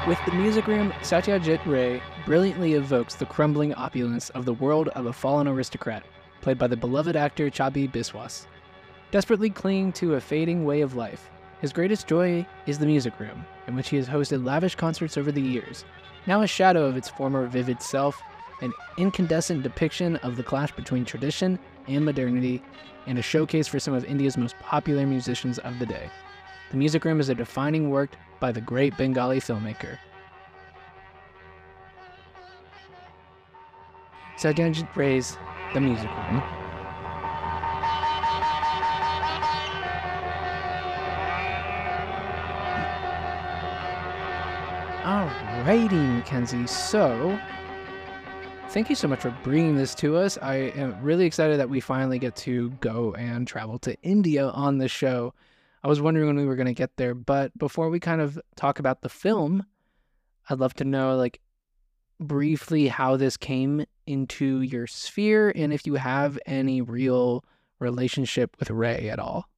With the music room, Satyajit Ray brilliantly evokes the crumbling opulence of the world of a fallen aristocrat, played by the beloved actor Chhabi Biswas. Desperately clinging to a fading way of life, his greatest joy is the music room, in which he has hosted lavish concerts over the years. Now a shadow of its former vivid self, an incandescent depiction of the clash between tradition and modernity, and a showcase for some of India's most popular musicians of the day. The music room is a defining work by the great Bengali filmmaker. Satyajit Ray's The Music Room. Alrighty, McKenzie. So, thank you so much for bringing this to us. I am really excited that we finally get to go and travel to India on the show. I was wondering when we were going to get there, but before we kind of talk about the film, I'd love to know, like, briefly how this came into your sphere and if you have any real relationship with Ray at all.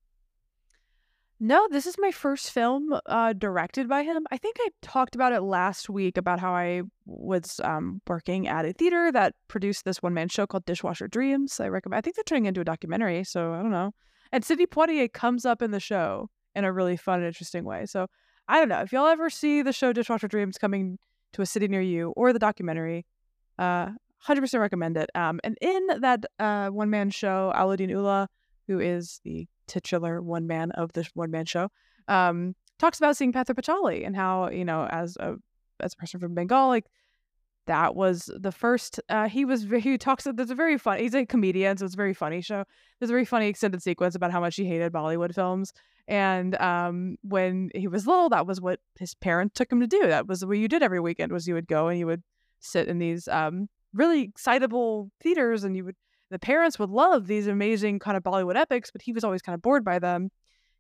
No, this is my first film uh, directed by him. I think I talked about it last week about how I was um, working at a theater that produced this one man show called Dishwasher Dreams. I recommend. I think they're turning into a documentary, so I don't know. And Sidney Poitier comes up in the show in a really fun and interesting way. So I don't know if y'all ever see the show Dishwasher Dreams coming to a city near you or the documentary. Uh, 100% recommend it. Um, and in that uh, one man show, Alaudin Ullah, who is the titular one man of this one man show, um, talks about seeing Pather Panchali and how, you know, as a as a person from Bengal, like that was the first uh he was he talks there's a very fun he's a comedian so it's a very funny show. There's a very funny extended sequence about how much he hated bollywood films and um when he was little that was what his parents took him to do. That was what you did every weekend was you would go and you would sit in these um really excitable theaters and you would the parents would love these amazing kind of bollywood epics but he was always kind of bored by them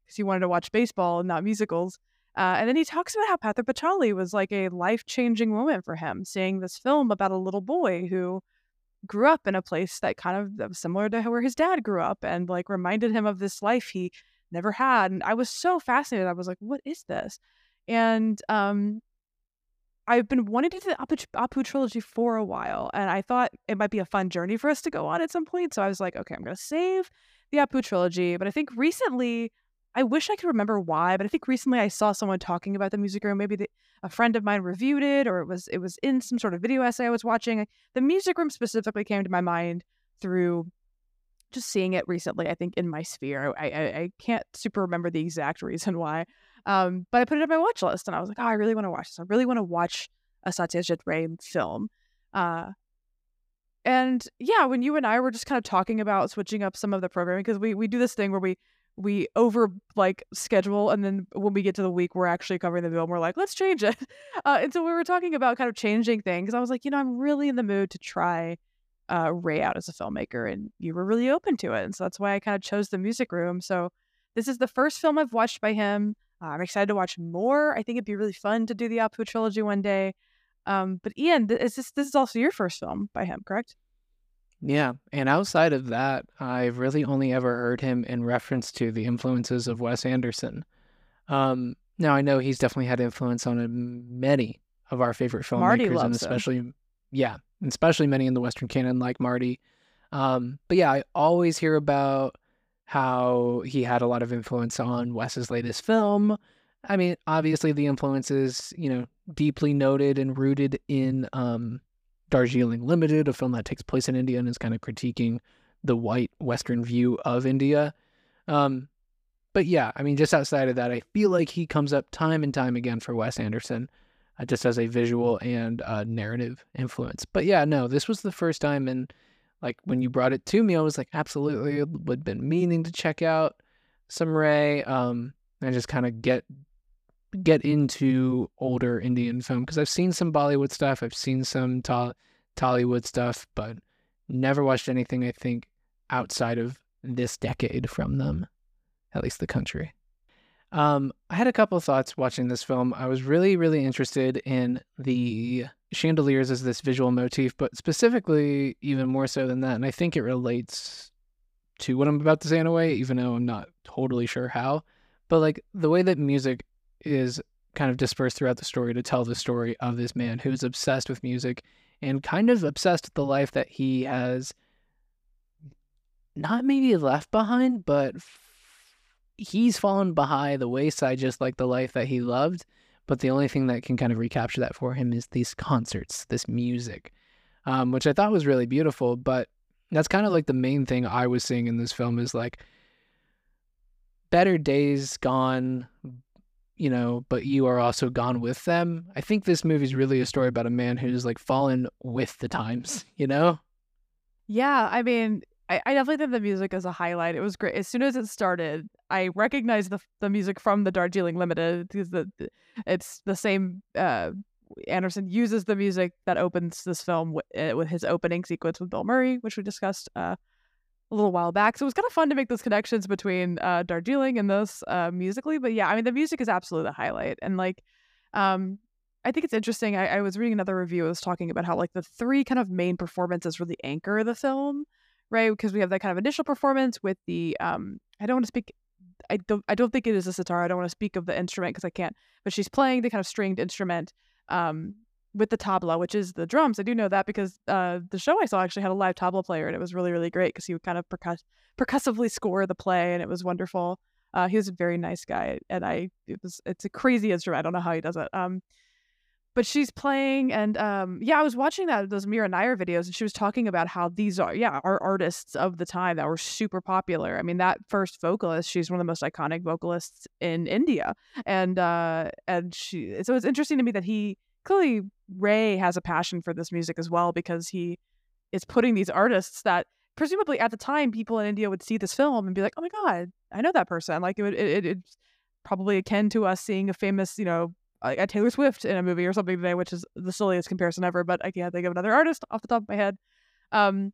because he wanted to watch baseball and not musicals uh, and then he talks about how Pather Panchali was like a life changing moment for him, seeing this film about a little boy who grew up in a place that kind of that was similar to where his dad grew up and like reminded him of this life he never had. And I was so fascinated. I was like, what is this? And um, I've been wanting to do the Apu, Apu trilogy for a while, and I thought it might be a fun journey for us to go on at some point. So I was like, okay, I'm going to save the Apu trilogy. But I think recently, I wish I could remember why, but I think recently I saw someone talking about the music room. Maybe the, a friend of mine reviewed it, or it was it was in some sort of video essay I was watching. The music room specifically came to my mind through just seeing it recently. I think in my sphere, I I, I can't super remember the exact reason why, um, but I put it on my watch list, and I was like, oh, I really want to watch this. I really want to watch a Satyajit Ray film. Uh, and yeah, when you and I were just kind of talking about switching up some of the programming, because we we do this thing where we we over like schedule and then when we get to the week we're actually covering the film we're like let's change it. Uh, and so we were talking about kind of changing things i was like you know i'm really in the mood to try uh, ray out as a filmmaker and you were really open to it and so that's why i kind of chose the music room. So this is the first film i've watched by him uh, i'm excited to watch more i think it'd be really fun to do the apu trilogy one day um, but ian th- is this this is also your first film by him correct Yeah, and outside of that, I've really only ever heard him in reference to the influences of Wes Anderson. Um, now I know he's definitely had influence on uh, many of our favorite Marty filmmakers, and loves him. especially, yeah, especially many in the Western canon, like Marty. Um, but yeah, I always hear about how he had a lot of influence on Wes's latest film. I mean, obviously the influence is, you know, deeply noted and rooted in um, Darjeeling Limited, a film that takes place in India and is kind of critiquing the white Western view of India. Um, but yeah, I mean, just outside of that, I feel like he comes up time and time again for Wes Anderson, uh, just as a visual and uh, narrative influence. But yeah, no, this was the first time, and like when you brought it to me, I was like, absolutely, would been meaning to check out some Ray, um, and just kind of get get into older Indian film because I've seen some Bollywood stuff, I've seen some to- Tollywood stuff, but never watched anything I think outside of this decade from them, at least the country. Um, I had a couple thoughts watching this film. I was really, really interested in the chandeliers as this visual motif, but specifically, even more so than that. And I think it relates to what I'm about to say in a way, even though I'm not totally sure how. But like the way that music is kind of dispersed throughout the story to tell the story of this man who's obsessed with music and kind of obsessed with the life that he has not maybe left behind, but he's fallen behind the wayside just like the life that he loved. But the only thing that can kind of recapture that for him is these concerts, this music, um, which I thought was really beautiful. But that's kind of like the main thing I was seeing in this film is like better days gone, you know, but you are also gone with them. I think this movie is really a story about a man who's like fallen with the times, you know? Yeah, I mean, I, I definitely think the music is a highlight. It was great. As soon as it started, I recognized the the music from the Darjeeling Limited because the, it's the same. Uh, Anderson uses the music that opens this film with, uh, with his opening sequence with Bill Murray, which we discussed uh, a little while back. So it was kind of fun to make those connections between uh, Darjeeling and this uh, musically. But yeah, I mean, the music is absolutely the highlight. And like, um, I think it's interesting. I, I was reading another review. It was talking about how like the three kind of main performances really anchor the film right? Because we have that kind of initial performance with the um I don't want to speak I don't I don't think it is a sitar. I don't want to speak of the instrument because I can't. But she's playing the kind of stringed instrument um with the tabla, which is the drums. I do know that because uh the show I saw actually had a live tabla player and it was really really great because he would kind of percuss- percussively score the play and it was wonderful. Uh, he was a very nice guy and I it was it's a crazy instrument. I don't know how he does it. Um but she's playing and um yeah i was watching that those mira nair videos and she was talking about how these are yeah are artists of the time that were super popular i mean that first vocalist she's one of the most iconic vocalists in india and uh and she so it's interesting to me that he clearly ray has a passion for this music as well because he is putting these artists that presumably at the time people in india would see this film and be like oh my god i know that person like it would it, it, it's probably akin to us seeing a famous you know a Taylor Swift in a movie or something today, which is the silliest comparison ever. But I can't think of another artist off the top of my head. Um,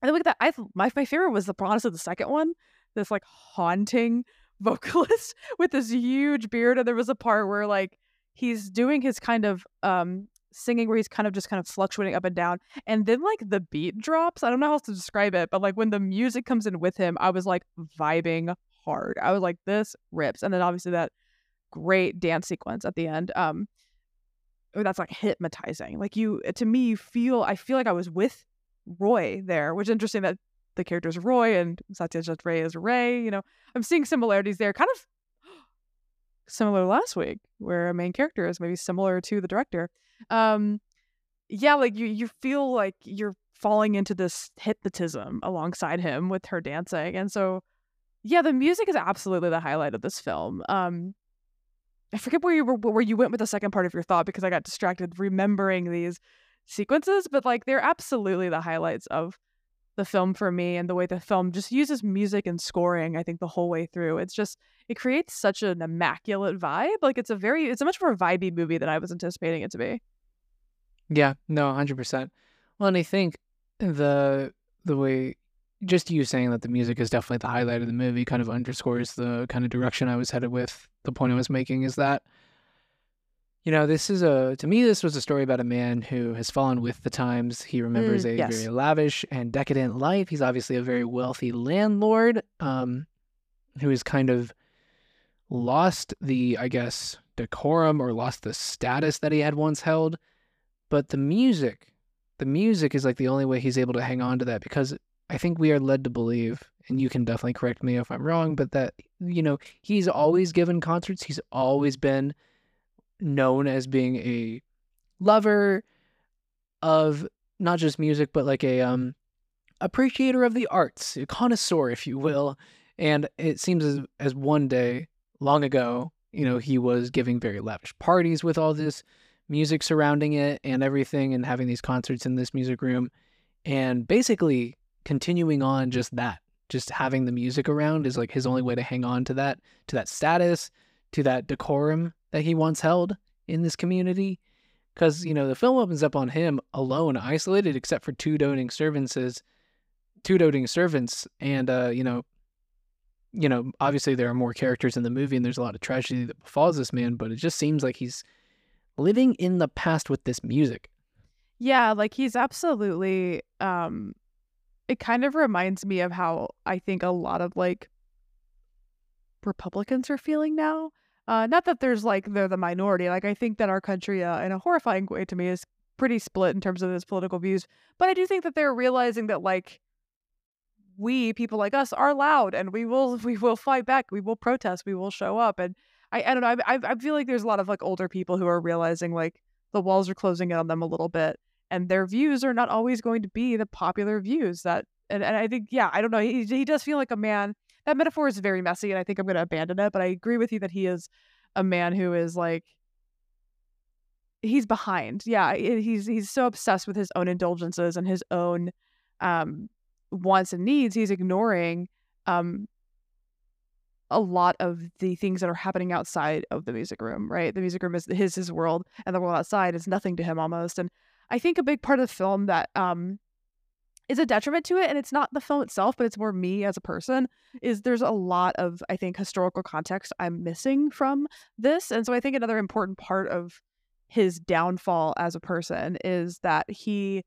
and then look at that. I my my favorite was the honestly the second one. This like haunting vocalist with this huge beard, and there was a part where like he's doing his kind of um singing where he's kind of just kind of fluctuating up and down and then like the beat drops i don't know how else to describe it but like when the music comes in with him i was like vibing hard i was like this rips and then obviously that great dance sequence at the end. Um, oh, that's like hypnotizing. Like you, to me, you feel. I feel like I was with Roy there, which is interesting that the characters Roy and Satyajit Ray is Ray. You know, I'm seeing similarities there. Kind of similar last week, where a main character is maybe similar to the director. Um, yeah, like you, you feel like you're falling into this hypnotism alongside him with her dancing, and so yeah, the music is absolutely the highlight of this film. Um, I forget where you were, where you went with the second part of your thought because I got distracted remembering these sequences, but like they're absolutely the highlights of the film for me and the way the film just uses music and scoring i think the whole way through it's just it creates such an immaculate vibe like it's a very it's a much more vibey movie than i was anticipating it to be yeah no 100% well and i think the the way just you saying that the music is definitely the highlight of the movie kind of underscores the kind of direction I was headed with. The point I was making is that, you know, this is a, to me, this was a story about a man who has fallen with the times. He remembers Mm, a yes. very lavish and decadent life. He's obviously a very wealthy landlord um, who has kind of lost the, I guess, decorum or lost the status that he had once held. But the music the music is like the only way he's able to hang on to that because I think we are led to believe, and you can definitely correct me if I'm wrong, but that, you know, he's always given concerts. He's always been known as being a lover of not just music, but like a um appreciator of the arts, a connoisseur, if you will. And it seems as as one day, long ago, you know, he was giving very lavish parties with all this music surrounding it and everything and having these concerts in this music room and basically continuing on just that just having the music around is like his only way to hang on to that to that status to that decorum that he once held in this community because you know the film opens up on him alone isolated except for two doting servants two doting servants and uh you know you know obviously there are more characters in the movie and there's a lot of tragedy that befalls this man but it just seems like he's living in the past with this music. Yeah, like he's absolutely um it kind of reminds me of how I think a lot of like Republicans are feeling now. Uh not that there's like they're the minority. Like I think that our country uh, in a horrifying way to me is pretty split in terms of its political views, but I do think that they're realizing that like we people like us are loud and we will we will fight back, we will protest, we will show up and I, I don't know. I, I feel like there's a lot of like older people who are realizing like the walls are closing in on them a little bit, and their views are not always going to be the popular views that. And, and I think yeah, I don't know. He he does feel like a man. That metaphor is very messy, and I think I'm going to abandon it. But I agree with you that he is a man who is like he's behind. Yeah, he's he's so obsessed with his own indulgences and his own um wants and needs. He's ignoring um a lot of the things that are happening outside of the music room, right? The music room is his his world, and the world outside is nothing to him almost. And I think a big part of the film that um is a detriment to it, and it's not the film itself, but it's more me as a person, is there's a lot of, I think, historical context I'm missing from this. And so I think another important part of his downfall as a person is that he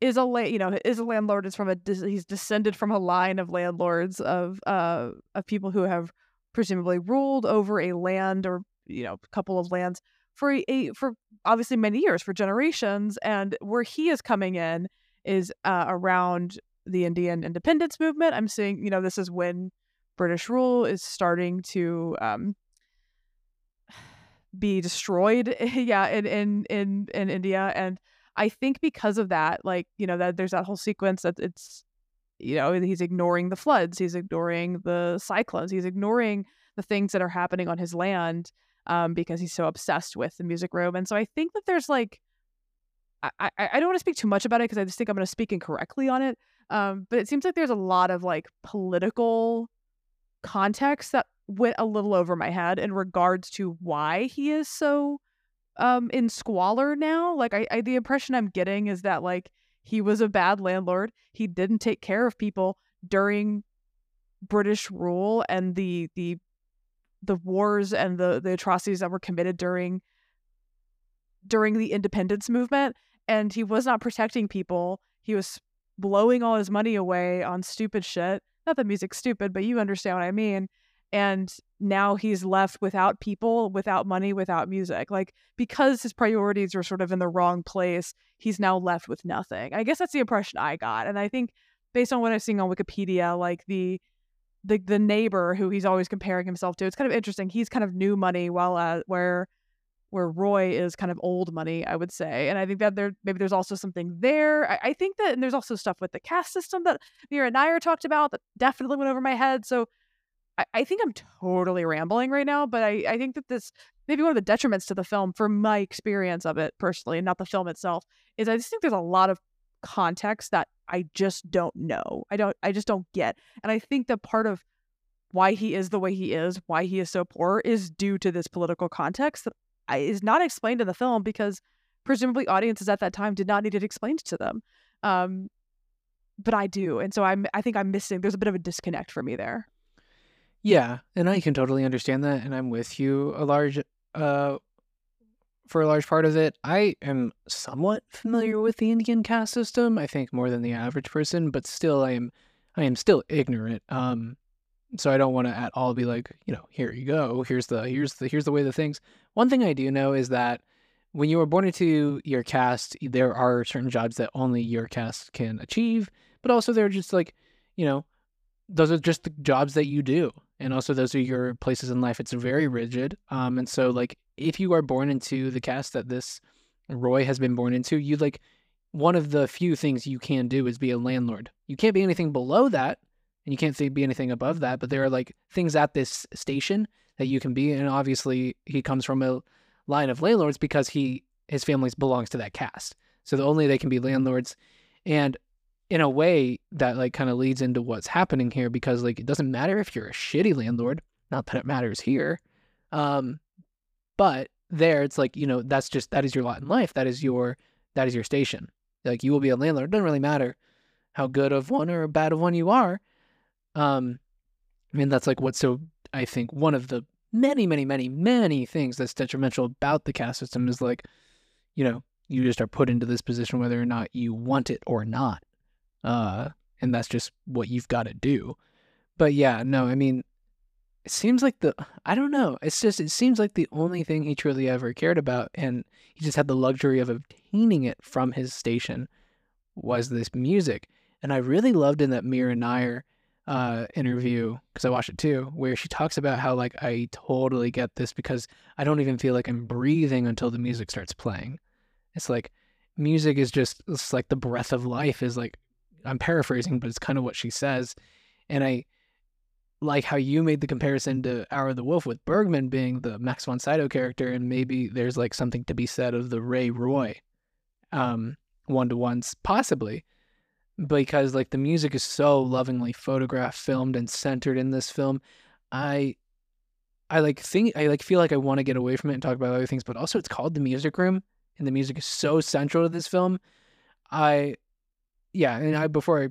is a la- you know is a landlord is from a he's descended from a line of landlords of uh of people who have presumably ruled over a land or you know a couple of lands for a, a for obviously many years for generations and where he is coming in is uh, around the Indian independence movement I'm seeing you know this is when British rule is starting to um be destroyed yeah in in in in India and I think because of that, like, you know, that there's that whole sequence that it's, you know, he's ignoring the floods, he's ignoring the cyclones, he's ignoring the things that are happening on his land um, because he's so obsessed with the music room. And so I think that there's like, I, I, don't want to speak too much about it because I just think I'm going to speak incorrectly on it. Um, but it seems like there's a lot of like political context that went a little over my head in regards to why he is so um in squalor now. Like I, I the impression I'm getting is that like he was a bad landlord. He didn't take care of people during British rule and the the the wars and the the atrocities that were committed during during the independence movement and he was not protecting people. He was blowing all his money away on stupid shit. Not that music's stupid, but you understand what I mean and now he's left without people, without money, without music. Like because his priorities were sort of in the wrong place, he's now left with nothing. I guess that's the impression I got. And I think based on what I've seen on Wikipedia, like the the the neighbor who he's always comparing himself to, it's kind of interesting. He's kind of new money while uh, where where Roy is kind of old money, I would say. And I think that there maybe there's also something there. I, I think that and there's also stuff with the caste system that Mira Nair are talked about that definitely went over my head. So I, I think I'm totally rambling right now, but I, I think that this maybe one of the detriments to the film from my experience of it personally, and not the film itself, is I just think there's a lot of context that I just don't know. I don't I just don't get. And I think that part of why he is the way he is, why he is so poor, is due to this political context that is not explained in the film because presumably audiences at that time did not need it explained to them. Um, but I do, and so I'm I think I'm missing. There's a bit of a disconnect for me there. Yeah, and I can totally understand that, and I'm with you a large uh for a large part of it. I am somewhat familiar with the Indian caste system, I think more than the average person, but still I am I am still ignorant. Um so I don't want to at all be like, you know, here you go. Here's the here's the here's the way the things. One thing I do know is that when you are born into your caste, there are certain jobs that only your caste can achieve, but also they're just like, you know, those are just the jobs that you do. And also those are your places in life. It's very rigid. Um, and so like if you are born into the caste that this Roy has been born into, you like one of the few things you can do is be a landlord. You can't be anything below that, and you can't be anything above that, but there are like things at this station that you can be. And obviously he comes from a line of landlords because he his family belongs to that caste. So the only they can be landlords. And in a way that like kind of leads into what's happening here because like it doesn't matter if you're a shitty landlord, not that it matters here. Um but there it's like, you know, that's just that is your lot in life. That is your that is your station. Like you will be a landlord. It doesn't really matter how good of one or bad of one you are. Um I mean that's like what's so I think one of the many, many, many, many things that's detrimental about the caste system is like, you know, you just are put into this position whether or not you want it or not. Uh, and that's just what you've got to do. But yeah, no, I mean, it seems like the, I don't know. It's just, it seems like the only thing he truly ever cared about, and he just had the luxury of obtaining it from his station, was this music. And I really loved in that Mira Nair uh, interview because I watched it too, where she talks about how like I totally get this because I don't even feel like I'm breathing until the music starts playing. It's like music is just it's like the breath of life is like I'm paraphrasing, but it's kind of what she says, and I like how you made the comparison to Hour of the Wolf with Bergman being the Max von Sydow character, and maybe there's like something to be said of the Ray Roy um, one to ones, possibly because like the music is so lovingly photographed, filmed, and centered in this film. I I like think I like feel like I want to get away from it and talk about other things, but also it's called the music room, and the music is so central to this film. I yeah, and I before I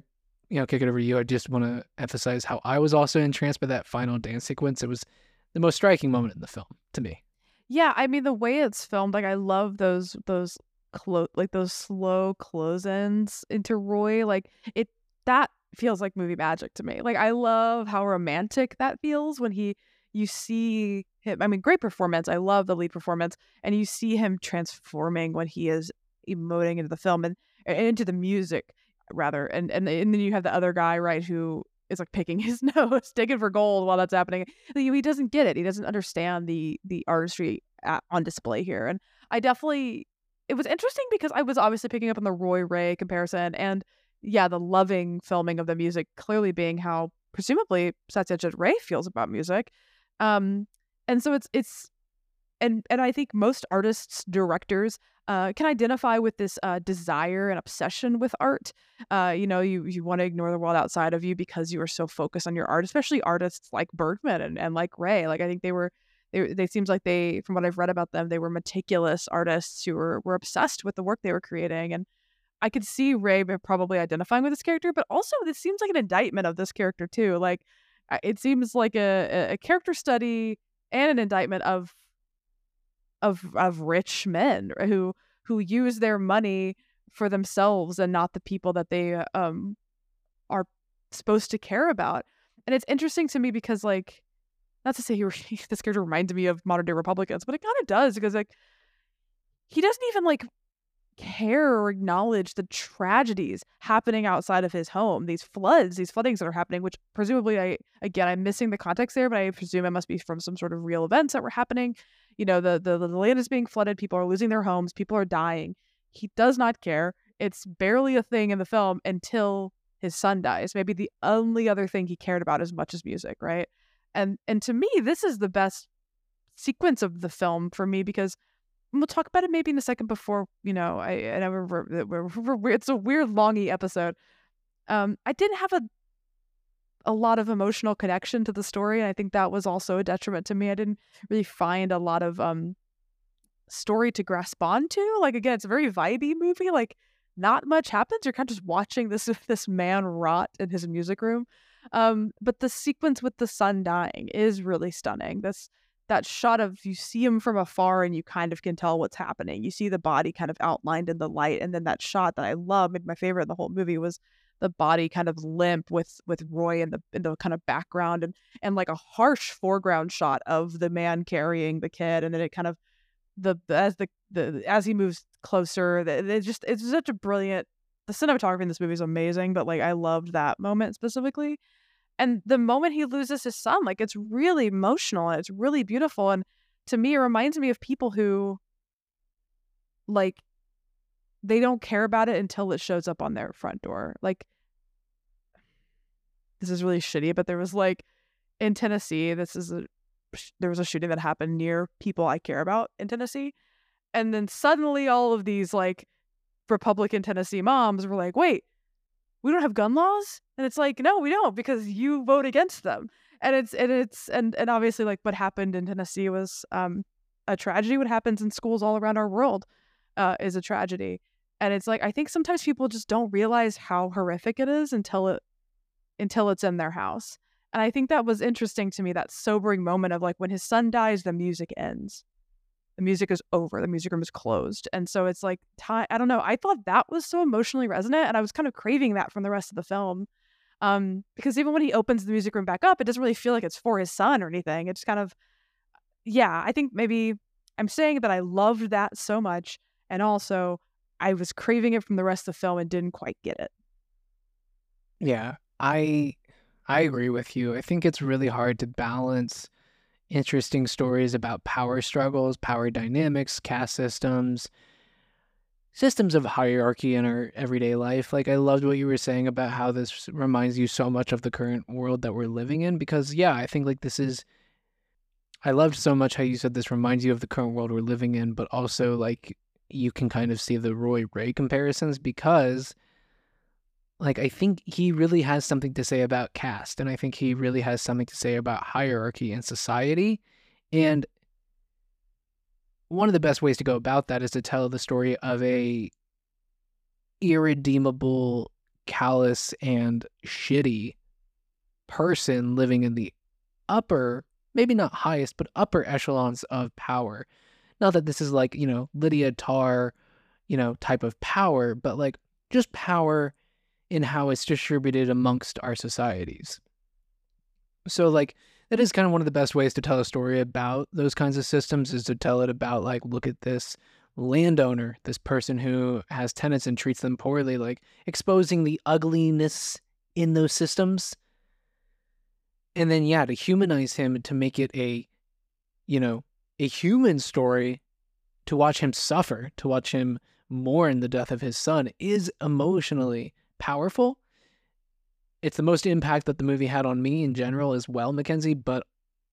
you know kick it over to you, I just want to emphasize how I was also entranced by that final dance sequence. It was the most striking moment in the film to me. Yeah, I mean the way it's filmed, like I love those those close like those slow close ends into Roy. Like it that feels like movie magic to me. Like I love how romantic that feels when he you see him I mean great performance. I love the lead performance and you see him transforming when he is emoting into the film and, and into the music rather. And, and and then you have the other guy, right, who is like picking his nose, digging for gold while that's happening. He doesn't get it. He doesn't understand the the artistry at, on display here. And I definitely it was interesting because I was obviously picking up on the Roy Ray comparison and yeah, the loving filming of the music clearly being how presumably Satyajit Ray feels about music. Um, and so it's it's and and I think most artists, directors, uh, can identify with this uh, desire and obsession with art. Uh, you know, you you want to ignore the world outside of you because you are so focused on your art, especially artists like Bergman and, and like Ray. Like I think they were they they seems like they from what I've read about them, they were meticulous artists who were were obsessed with the work they were creating and I could see Ray probably identifying with this character, but also this seems like an indictment of this character too. Like it seems like a, a character study and an indictment of of of rich men who who use their money for themselves and not the people that they um are supposed to care about. And it's interesting to me because like not to say he, this character reminds me of modern day Republicans, but it kind of does because like he doesn't even like care or acknowledge the tragedies happening outside of his home these floods these floodings that are happening which presumably i again i'm missing the context there but i presume it must be from some sort of real events that were happening. You know the the, the land is being flooded people are losing their homes people are dying. He does not care. It's barely a thing in the film until his son dies maybe the only other thing he cared about as much as music right and and to me this is the best sequence of the film for me because we'll talk about it maybe in a second before you know i i never it's a weird longy episode. Um i didn't have a a lot of emotional connection to the story and i think that was also a detriment to me. I didn't really find a lot of um story to grasp onto. Like again it's a very vibey movie like not much happens you're kind of just watching this this man rot in his music room um, but the sequence with the son dying is really stunning. This that shot of you see him from afar and you kind of can tell what's happening. You see the body kind of outlined in the light, and then that shot that I love, maybe my favorite in the whole movie was the body kind of limp with with Roy in the in the kind of background and and like a harsh foreground shot of the man carrying the kid, and then it kind of the as the, the as he moves closer, it just it's such a brilliant. The cinematography in this movie is amazing, but like I loved that moment specifically, and the moment he loses his son, like it's really emotional and it's really beautiful, and to me, it reminds me of people who like they don't care about it until it shows up on their front door. Like this is really shitty, but there was like in Tennessee, this is a there was a shooting that happened near people I care about in Tennessee. And then suddenly all of these like Republican Tennessee moms were like, "Wait, we don't have gun laws?" And it's like, "No, we don't because you vote against them." And it's and it's and and obviously like what happened in Tennessee was um a tragedy. What happens in schools all around our world uh, is a tragedy. And it's like I think sometimes people just don't realize how horrific it is until it until it's in their house. And I think that was interesting to me, that sobering moment of like when his son dies, the music ends. The music is over, the music room is closed. And so it's like time I don't know. I thought that was so emotionally resonant and I was kind of craving that from the rest of the film. Um, because even when he opens the music room back up, it doesn't really feel like it's for his son or anything. It's kind of yeah, I think maybe I'm saying that I loved that so much and also I was craving it from the rest of the film and didn't quite get it. Yeah, I I agree with you. I think it's really hard to balance interesting stories about power struggles, power dynamics, caste systems, systems of hierarchy in our everyday life. Like I loved what you were saying about how this reminds you so much of the current world that we're living in because yeah, I think like this is I loved so much how you said this reminds you of the current world we're living in, but also like you can kind of see the Roy Ray comparisons because like I think he really has something to say about caste and I think he mm-hmm. really has something to say about hierarchy in society and one of the best ways to go about that is to tell the story of mm-hmm. a irredeemable callous and shitty person living in the upper maybe not highest but upper echelons of power. Not that this is like you know lydia tar you know type of power but like just power in how it's distributed amongst our societies. So, like, that is kind of one of the best ways to tell a story about those kinds of systems is to tell it about, like, look at this landowner, this person who has tenants and treats them poorly, like exposing the ugliness in those systems. And then, yeah, to humanize him, to make it a, you know, a human story, to watch him suffer, to watch him mourn the death of his son is emotionally powerful. It's the most impact that the movie had on me in general as well, McKenzie, but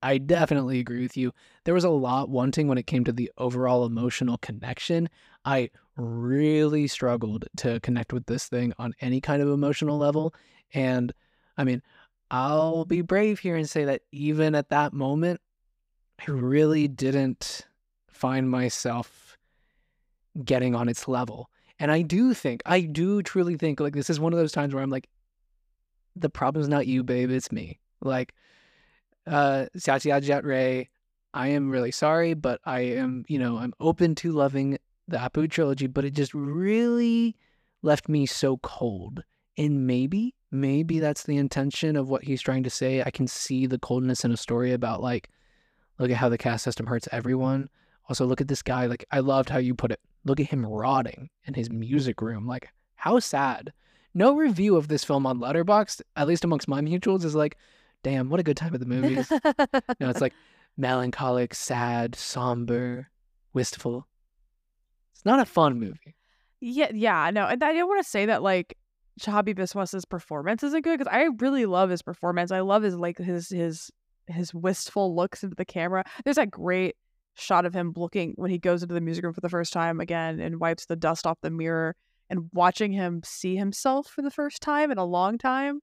I definitely agree with you. There was a lot wanting when it came to the overall emotional connection. I really struggled to connect with this thing on any kind of emotional level. And I mean, I'll be brave here and say that even at that moment, I really didn't find myself getting on its level. And I do think, I do truly think, like, this is one of those times where I'm like, the problem's not you, babe, it's me. Like, uh, Satyajit Ray, I am really sorry, but I am, you know, I'm open to loving the Apu trilogy, but it just really left me so cold. And maybe, maybe that's the intention of what he's trying to say. I can see the coldness in a story about, like, look at how the caste system hurts everyone. Also, look at this guy. Like, I loved how you put it look at him rotting in his music room. Like, how sad. No review of this film on Letterboxd, at least amongst my mutuals, is like, damn, what a good time at the movies. no, it's like melancholic, sad, somber, wistful. It's not a fun movie. Yeah, yeah, no, and I didn't want to say that like Chhabi Biswas's performance isn't good because I really love his performance. I love his like his his his wistful looks into the camera. There's that great shot of him looking when he goes into the music room for the first time again and wipes the dust off the mirror and watching him see himself for the first time in a long time.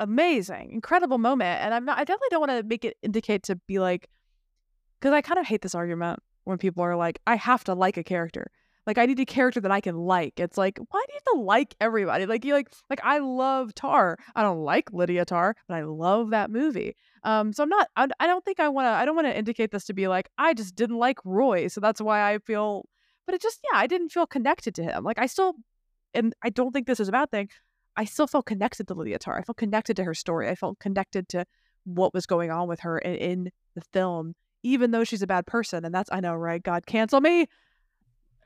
Amazing incredible moment and i'm not i definitely don't want to make it indicate to be like because i kind of hate this argument when people are like i have to like a character like I need a character that I can like. It's like, why do you have to like everybody? Like you like like I love Tar. I don't like Lydia Tar, but I love that movie. Um, so I'm not. I, I don't think I want to. I don't want to indicate this to be like I just didn't like Roy, so that's why I feel. But it just yeah, I didn't feel connected to him. Like I still, and I don't think this is a bad thing. I still felt connected to Lydia Tar. I felt connected to her story. I felt connected to what was going on with her in, in the film even though she's a bad person. And that's I know, right? God cancel me.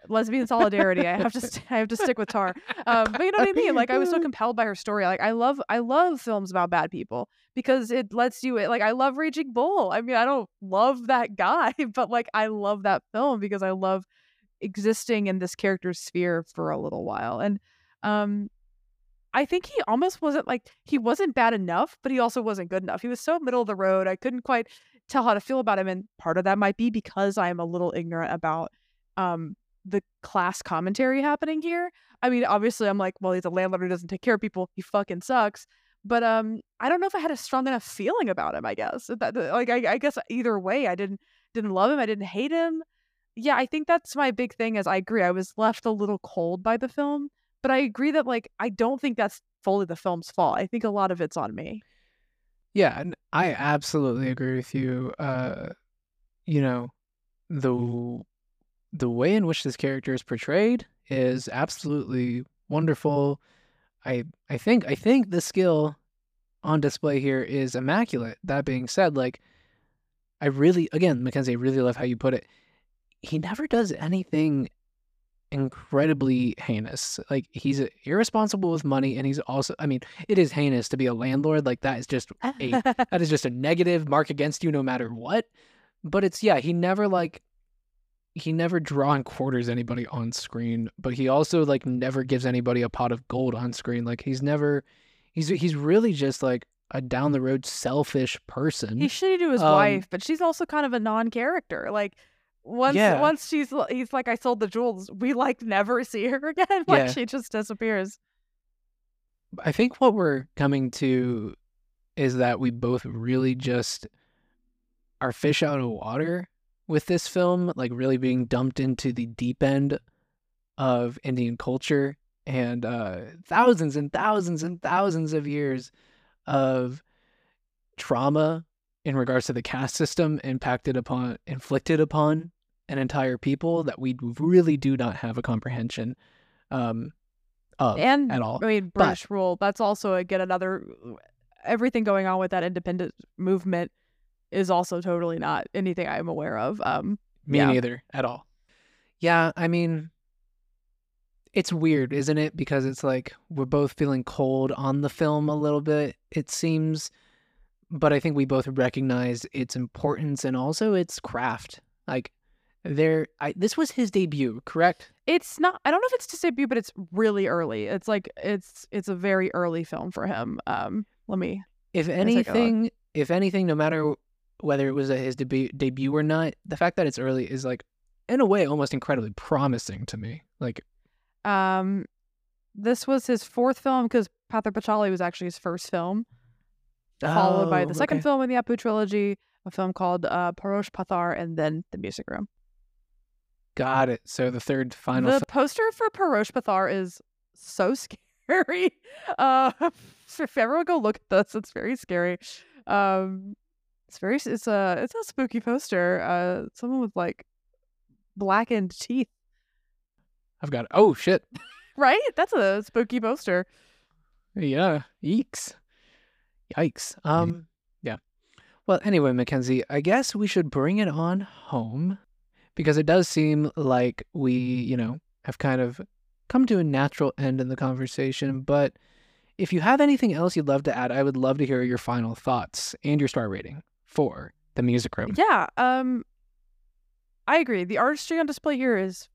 Lesbian solidarity. I have to st- I have to stick with Tar. Um, but you know what I mean? Like I was so compelled by her story. Like I love I love films about bad people because it lets you it like I love Raging Bull. I mean, I don't love that guy, but like I love that film because I love existing in this character's sphere for a little while. And um I think he almost wasn't like he wasn't bad enough, but he also wasn't good enough. He was so middle of the road. I couldn't quite tell how to feel about him and part of that might be because I am a little ignorant about um the class commentary happening here. I mean, obviously I'm like, well, he's a landlord who doesn't take care of people. He fucking sucks. But um I don't know if I had a strong enough feeling about him, I guess. That, like I, I guess either way, I didn't didn't love him. I didn't hate him. Yeah, I think that's my big thing is I agree. I was left a little cold by the film, but I agree that like I don't think that's fully the film's fault. I think a lot of it's on me. Yeah, and I absolutely agree with you. Uh you know, the the way in which this character is portrayed mm-hmm. is absolutely wonderful. I I think I think the skill on display here is immaculate. That being said, like I really again, McKenzie, I really love how you put it. He never does anything incredibly heinous. Like he's irresponsible with money and he's also I mean, it is heinous to be a landlord. Like that is just a that is just a negative mark against you no matter what. But it's yeah, he never like he never draw and quarters anybody on screen, but he also like never gives anybody a pot of gold on screen. Like he's never he's he's really just like a down the road selfish person. He's shitty to his Um, wife, but she's also kind of a non-character. Like once Yeah. once she's he's like I sold the jewels, we like never see her again. Like Yeah. she just disappears. I think what we're coming to is that we both really just are fish out of water with this film, like really being dumped into the deep end of Indian culture and uh, thousands and thousands and thousands of years of trauma in regards to the caste system impacted upon, inflicted upon an entire people that we really do not have a comprehension um, of and at all. I mean British rule. That's also again another everything going on with that independent movement is also totally not anything I'm aware of. Um Me Yeah. neither at all. Yeah, I mean, it's weird, isn't it? Because it's like we're both feeling cold on the film a little bit, it seems. But I think we both recognize its importance and also its craft. Like, there, I this was his debut, correct? it's not I don't know if it's to debut, but it's really early. It's like it's it's a very early film for him. Um let me If take a look. anything, if anything, no matter whether it was a, his debut debut or not, the fact that it's early is like, in a way, almost incredibly promising to me. Like, Um, this was his fourth film because Pather Panchali was actually his first film, followed by oh, the second okay. film in the Apu trilogy, a film called uh, Parash Pathar, and then The Music Room. Got it. So the third final the film. poster for Parash Pathar is so scary. Uh, if everyone go look at this, it's very scary. Um, it's very it's a it's a spooky poster. Uh, someone with like blackened teeth, I've got Oh shit. right? That's a spooky poster. Yeah. Eeks. Yikes. Um yeah. Well, anyway, McKenzie, I guess we should bring it on home because it does seem like we, you know, have kind of come to a natural end in the conversation, but if you have anything else you'd love to add, I would love to hear your final thoughts and your star rating for the music room. Yeah, um I agree. The artistry on display here is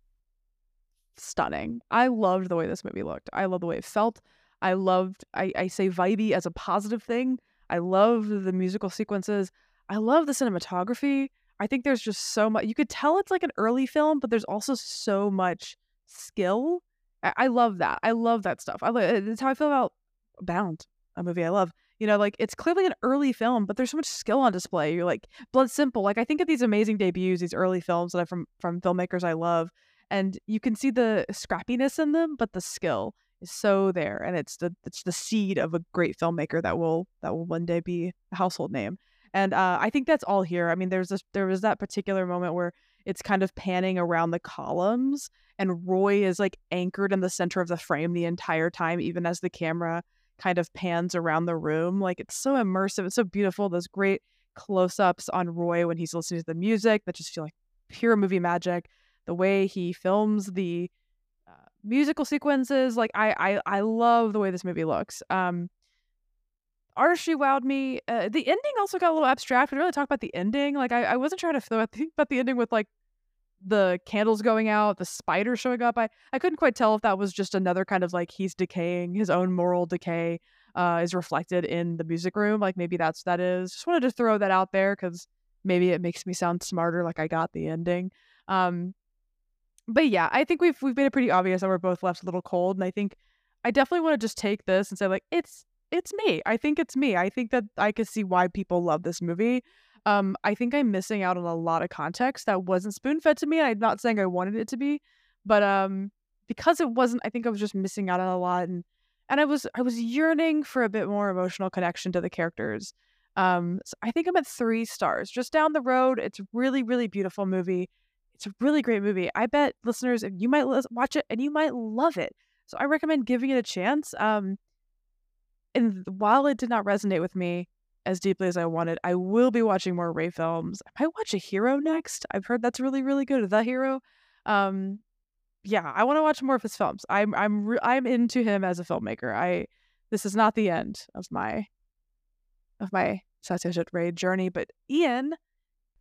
stunning. I loved the way this movie looked. I love the way it felt. I loved I, I say vibey as a positive thing. I love the musical sequences. I love the cinematography. I think there's just so much you could tell it's like an early film, but there's also so much skill. I, I love that. I love that stuff. I lo- it's how I feel about Bound, a movie I love. You know, like it's clearly an early film, but there's so much skill on display. You're like Blood Simple. Like I think of these amazing debuts, these early films that are from from filmmakers I love, and you can see the scrappiness in them, but the skill is so there, and it's the it's the seed of a great filmmaker that will that will one day be a household name. And uh, I think that's all here. I mean, there's this there was that particular moment where it's kind of panning around the columns, and Roy is like anchored in the center of the frame the entire time, even as the camera kind of pans around the room. Like it's so immersive. It's so beautiful. Those great close-ups on Roy when he's listening to the music that just feel like pure movie magic. The way he films the uh, musical sequences, like I, I, I love the way this movie looks. Um, artistry wowed me. Uh, the ending also got a little abstract. We really talk about the ending. Like I, I wasn't trying to think about the ending with like the candles going out, the spider showing up. I, I couldn't quite tell if that was just another kind of like he's decaying, his own moral decay uh, is reflected in the music room. Like maybe that's that is. Just wanted to throw that out there because maybe it makes me sound smarter. Like I got the ending. Um, but yeah, I think we've we've made it pretty obvious that we're both left a little cold, and I think I definitely want to just take this and say like it's it's me. I think it's me. I think that I could see why people love this movie. Um, I think I'm missing out on a lot of context that wasn't spoon fed to me. I'm not saying I wanted it to be, but um, because it wasn't, I think I was just missing out on a lot, and and I was I was yearning for a bit more emotional connection to the characters. Um, so I think I'm at three stars. Just down the road, it's a really really beautiful movie. It's a really great movie. I bet listeners, if you might watch it and you might love it. So I recommend giving it a chance. Um, and while it did not resonate with me as deeply as I wanted, I will be watching more Ray films. I might watch a Hero next. I've heard that's really, really good. The Hero. Um, yeah, I want to watch more of his films. I'm, I'm, re- I'm into him as a filmmaker. I, this is not the end of my, of my Satyajit Ray journey. But Ian,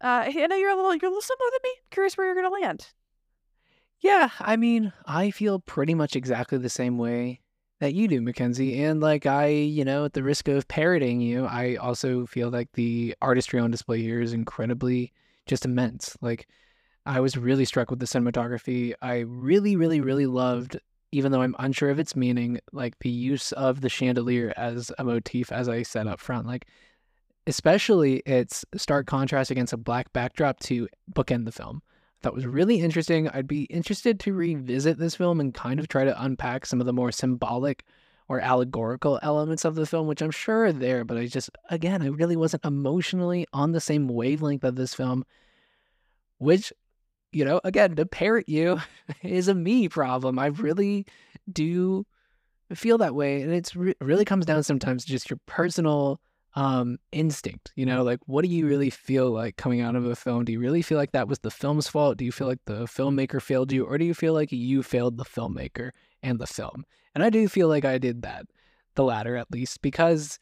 uh, I know you're a little, you're a little similar to me. Curious where you're gonna land. Yeah, I mean, I feel pretty much exactly the same way that you do, McKenzie. And like I, you know, at the risk of parroting you, I also feel like the artistry on display here is incredibly just immense. Like I was really struck with the cinematography. I really, really, really loved, even though I'm unsure of its meaning, like the use of the chandelier as a motif, as I said up front. Like especially its stark contrast against a black backdrop to bookend the film that was really interesting. I'd be interested to revisit this film and kind of try to unpack some of the more symbolic or allegorical elements of the film, which I'm sure are there, but I just, again, I really wasn't emotionally on the same wavelength of this film, which, you know, again, to parrot you is a me problem. I really do feel that way. And it's re- really comes down sometimes to just your personal um, instinct. You know, like what do you really feel like coming out of a film? Do you really feel like that was the film's fault? Do you feel like the filmmaker failed you, or do you feel like you failed the filmmaker and the film? And I do feel like I did that, the latter at least, because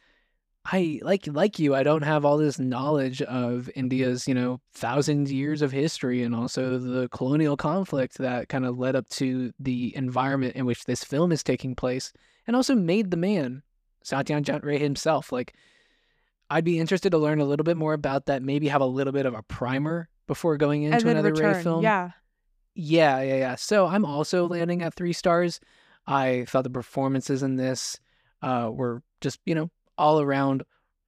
I like like you, I don't have all this knowledge of India's, you know, thousand years of history and also the colonial conflict that kind of led up to the environment in which this film is taking place, and also made the man, Satyajit Ray himself, like I'd be interested to learn a little bit more about that. Maybe have a little bit of a primer before going into another return. Ray film. Yeah. Yeah, yeah, yeah. So I'm also landing at three stars. I thought the performances in this uh, were just, you know, all around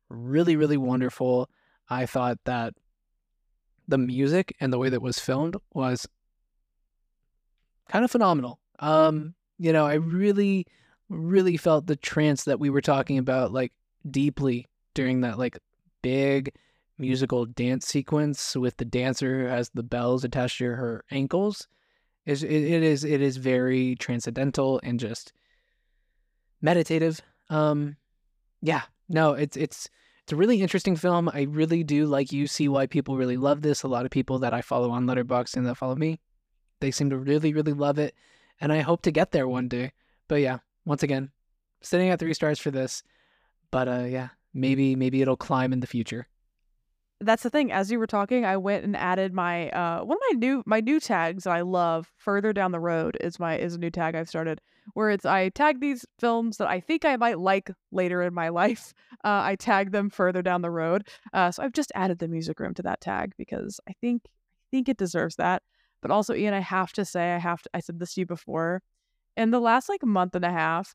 really, really wonderful. I thought that the music and the way that was filmed was kind of phenomenal. Um, you know, I really, really felt the trance that we were talking about, like deeply during that like big musical dance sequence with the dancer who has the bells attached to her ankles is it, it is it is very transcendental and just meditative. Um yeah no it's it's it's a really interesting film. I really do like you see why people really love this. A lot of people that i follow on letterboxd and that follow me they seem to really really love it and i hope to get there one day. But yeah once again sitting at three stars for this but uh yeah maybe maybe it'll climb in the future. That's the thing as you were talking i went and added my uh one of my new my new tags that i love further down the road is my is a new tag i've started where it's i tag these films that i think i might like later in my life uh, i tag them further down the road uh, so i've just added the music room to that tag because i think i think it deserves that but also ian i have to say i have to i said this to you before in the last like month and a half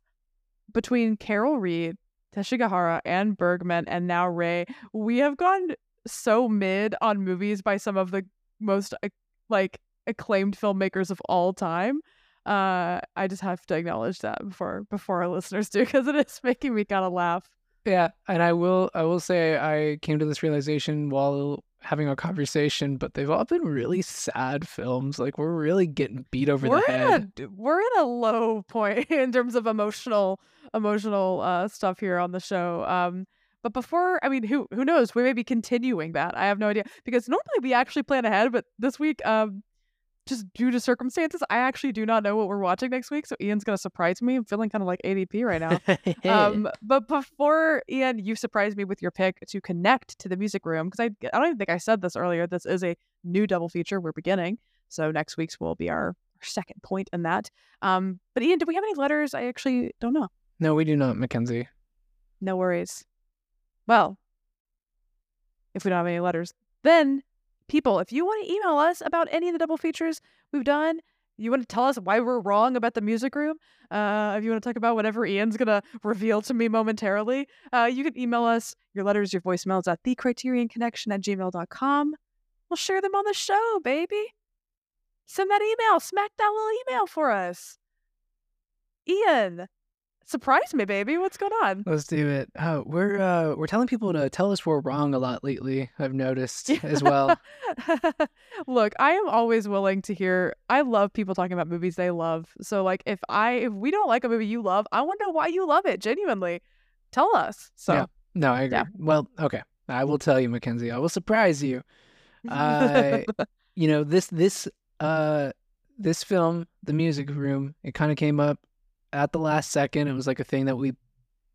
between carol reed Teshigahara and Bergman and now Ray, we have gone so mid on movies by some of the most like acclaimed filmmakers of all time. Uh, I just have to acknowledge that before before our listeners do because it is making me kind of laugh. Yeah, and I will I will say I came to this realization while having a conversation, but they've all been really sad films. Like we're really getting beat over we're the head. A, we're in a low point in terms of emotional emotional uh, stuff here on the show. Um, But before, I mean, who who knows? We may be continuing that. I have no idea because normally we actually plan ahead, but this week, um, just due to circumstances, I actually do not know what we're watching next week. So Ian's gonna surprise me. I'm feeling kind of like ADP right now. um, but before Ian, you surprised me with your pick to connect to the music room because I I don't even think I said this earlier. This is a new double feature. We're beginning, so next week's will be our second point in that. Um, but Ian, do we have any letters? I actually don't know. no, we do not, McKenzie. No worries. Well, if we don't have any letters, then people, if you want to email us about any of the double features we've done, you want to tell us why we're wrong about the music room, uh, if you want to talk about whatever Ian's going to reveal to me momentarily, uh, you can email us your letters, your voicemails at thecriterionconnection at gmail.com. We'll share them on the show, baby. Send that email. Smack that little email for us. Ian, surprise me, baby. What's going on? Let's do it. Oh, we're uh, we're telling people to tell us we're wrong a lot lately. I've noticed as well. Look, I am always willing to hear. I love people talking about movies they love. So, like, if I if we don't like a movie you love, I want to know why you love it. Genuinely, tell us. So, Yeah. No, I agree. Yeah. Well, okay. I will tell you, McKenzie. I will surprise you. I- you know this this uh this film the music room it kind of came up at the last second it was like a thing that we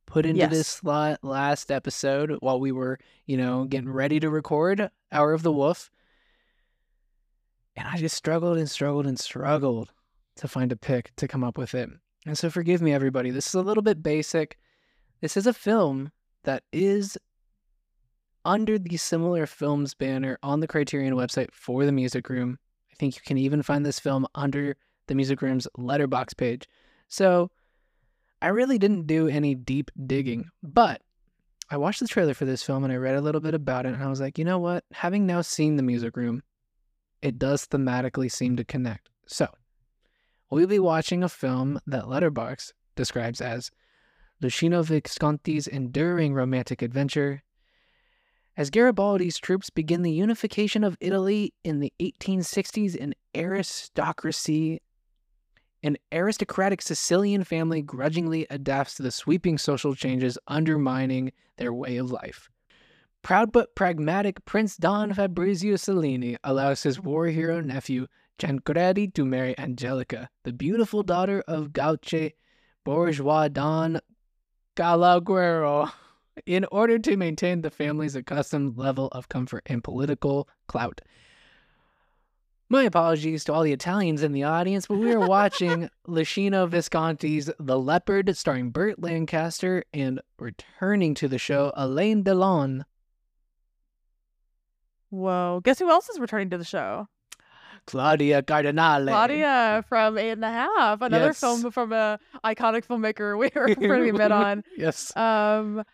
put into Yes. this last episode while we were you know getting ready to record hour of the wolf and i just struggled and struggled and struggled to find a pick to come up with it and so forgive me everybody this is a little bit basic this is a film that is under the similar films banner on the Criterion website for the Music Room. I think you can even find this film under the Music Room's letterboxd page. So I really didn't do any deep digging, but I watched the trailer for this film and I read a little bit about it and I was like, you know what? Having now seen the Music Room, it does thematically seem to connect. So we'll be watching a film that Letterboxd describes as Luchino Visconti's enduring romantic adventure as Garibaldi's troops begin the unification of Italy in the 1860s, an aristocracy, an aristocratic Sicilian family grudgingly adapts to the sweeping social changes undermining their way of life. Proud but pragmatic Prince Don Fabrizio Salina allows his war hero nephew Tancredi to marry Angelica, the beautiful daughter of Gauche bourgeois Don Calogero in order to maintain the family's accustomed level of comfort and political clout. My apologies to all the Italians in the audience, but we are watching Luchino Visconti's The Leopard, starring Burt Lancaster, and returning to the show, Alain Delon. Whoa. Guess who else is returning to the show? Claudia Cardinale. Claudia from Eight and a Half, another Yes. film from a iconic filmmaker we were pretty met on. Yes. Um,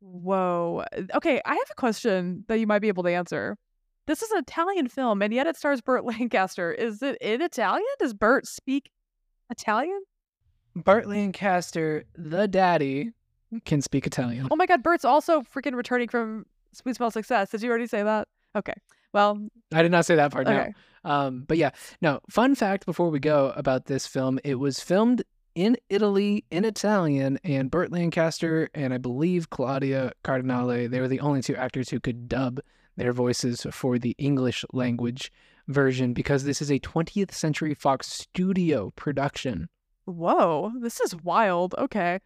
whoa. Okay, I have a question that you might be able to answer. This is an Italian film, and yet it stars Burt Lancaster. Is it in Italian? Does Burt speak Italian? Burt Lancaster, the daddy, can speak Italian. Oh my God, Burt's also freaking returning from Sweet Smell Success. Did you already say that? Okay. Well, I did not say that part, no. okay. Um, but yeah, no. Fun fact before we go about this film: it was filmed in Italy in Italian, and Burt Lancaster and I believe Claudia Cardinale they were the only two actors who could dub their voices for the English language version because this is a 20th Century Fox studio production. Whoa, this is wild. Okay.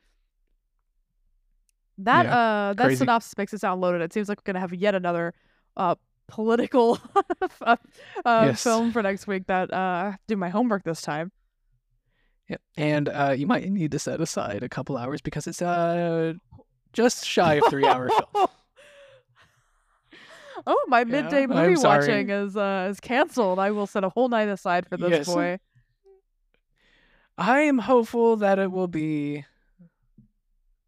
That uh that crazy. synopsis makes it sound loaded. It seems like we're gonna have yet another uh political uh, Yes. film for next week that uh I have to do my homework this time. Yep. And uh, you might need to set aside a couple hours because it's uh just shy of three hour film. Oh, my midday movie watching is uh is canceled. I will set a whole night aside for this Yes. boy. I am hopeful that it will be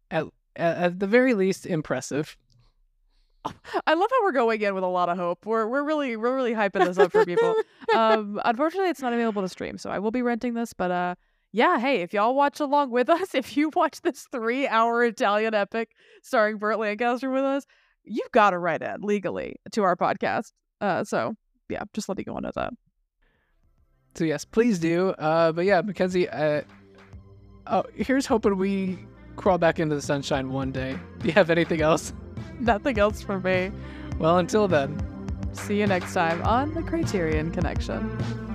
at at, at the very least impressive. I love how we're going in with a lot of hope. We're we're really we're really hyping this up for people. um, unfortunately, it's not available to stream, so I will be renting this. But uh, yeah, hey, if y'all watch along with us, if you watch this three-hour Italian epic starring Burt Lancaster with us, you've got to write in legally to our podcast. Uh, so yeah, just letting you all know that. So yes, please do. Uh, but yeah, McKenzie. Uh, oh, here's hoping we crawl back into the sunshine one day. Do you have anything else? Nothing else for me. Well, until then. See you next time on the Criterion Connection.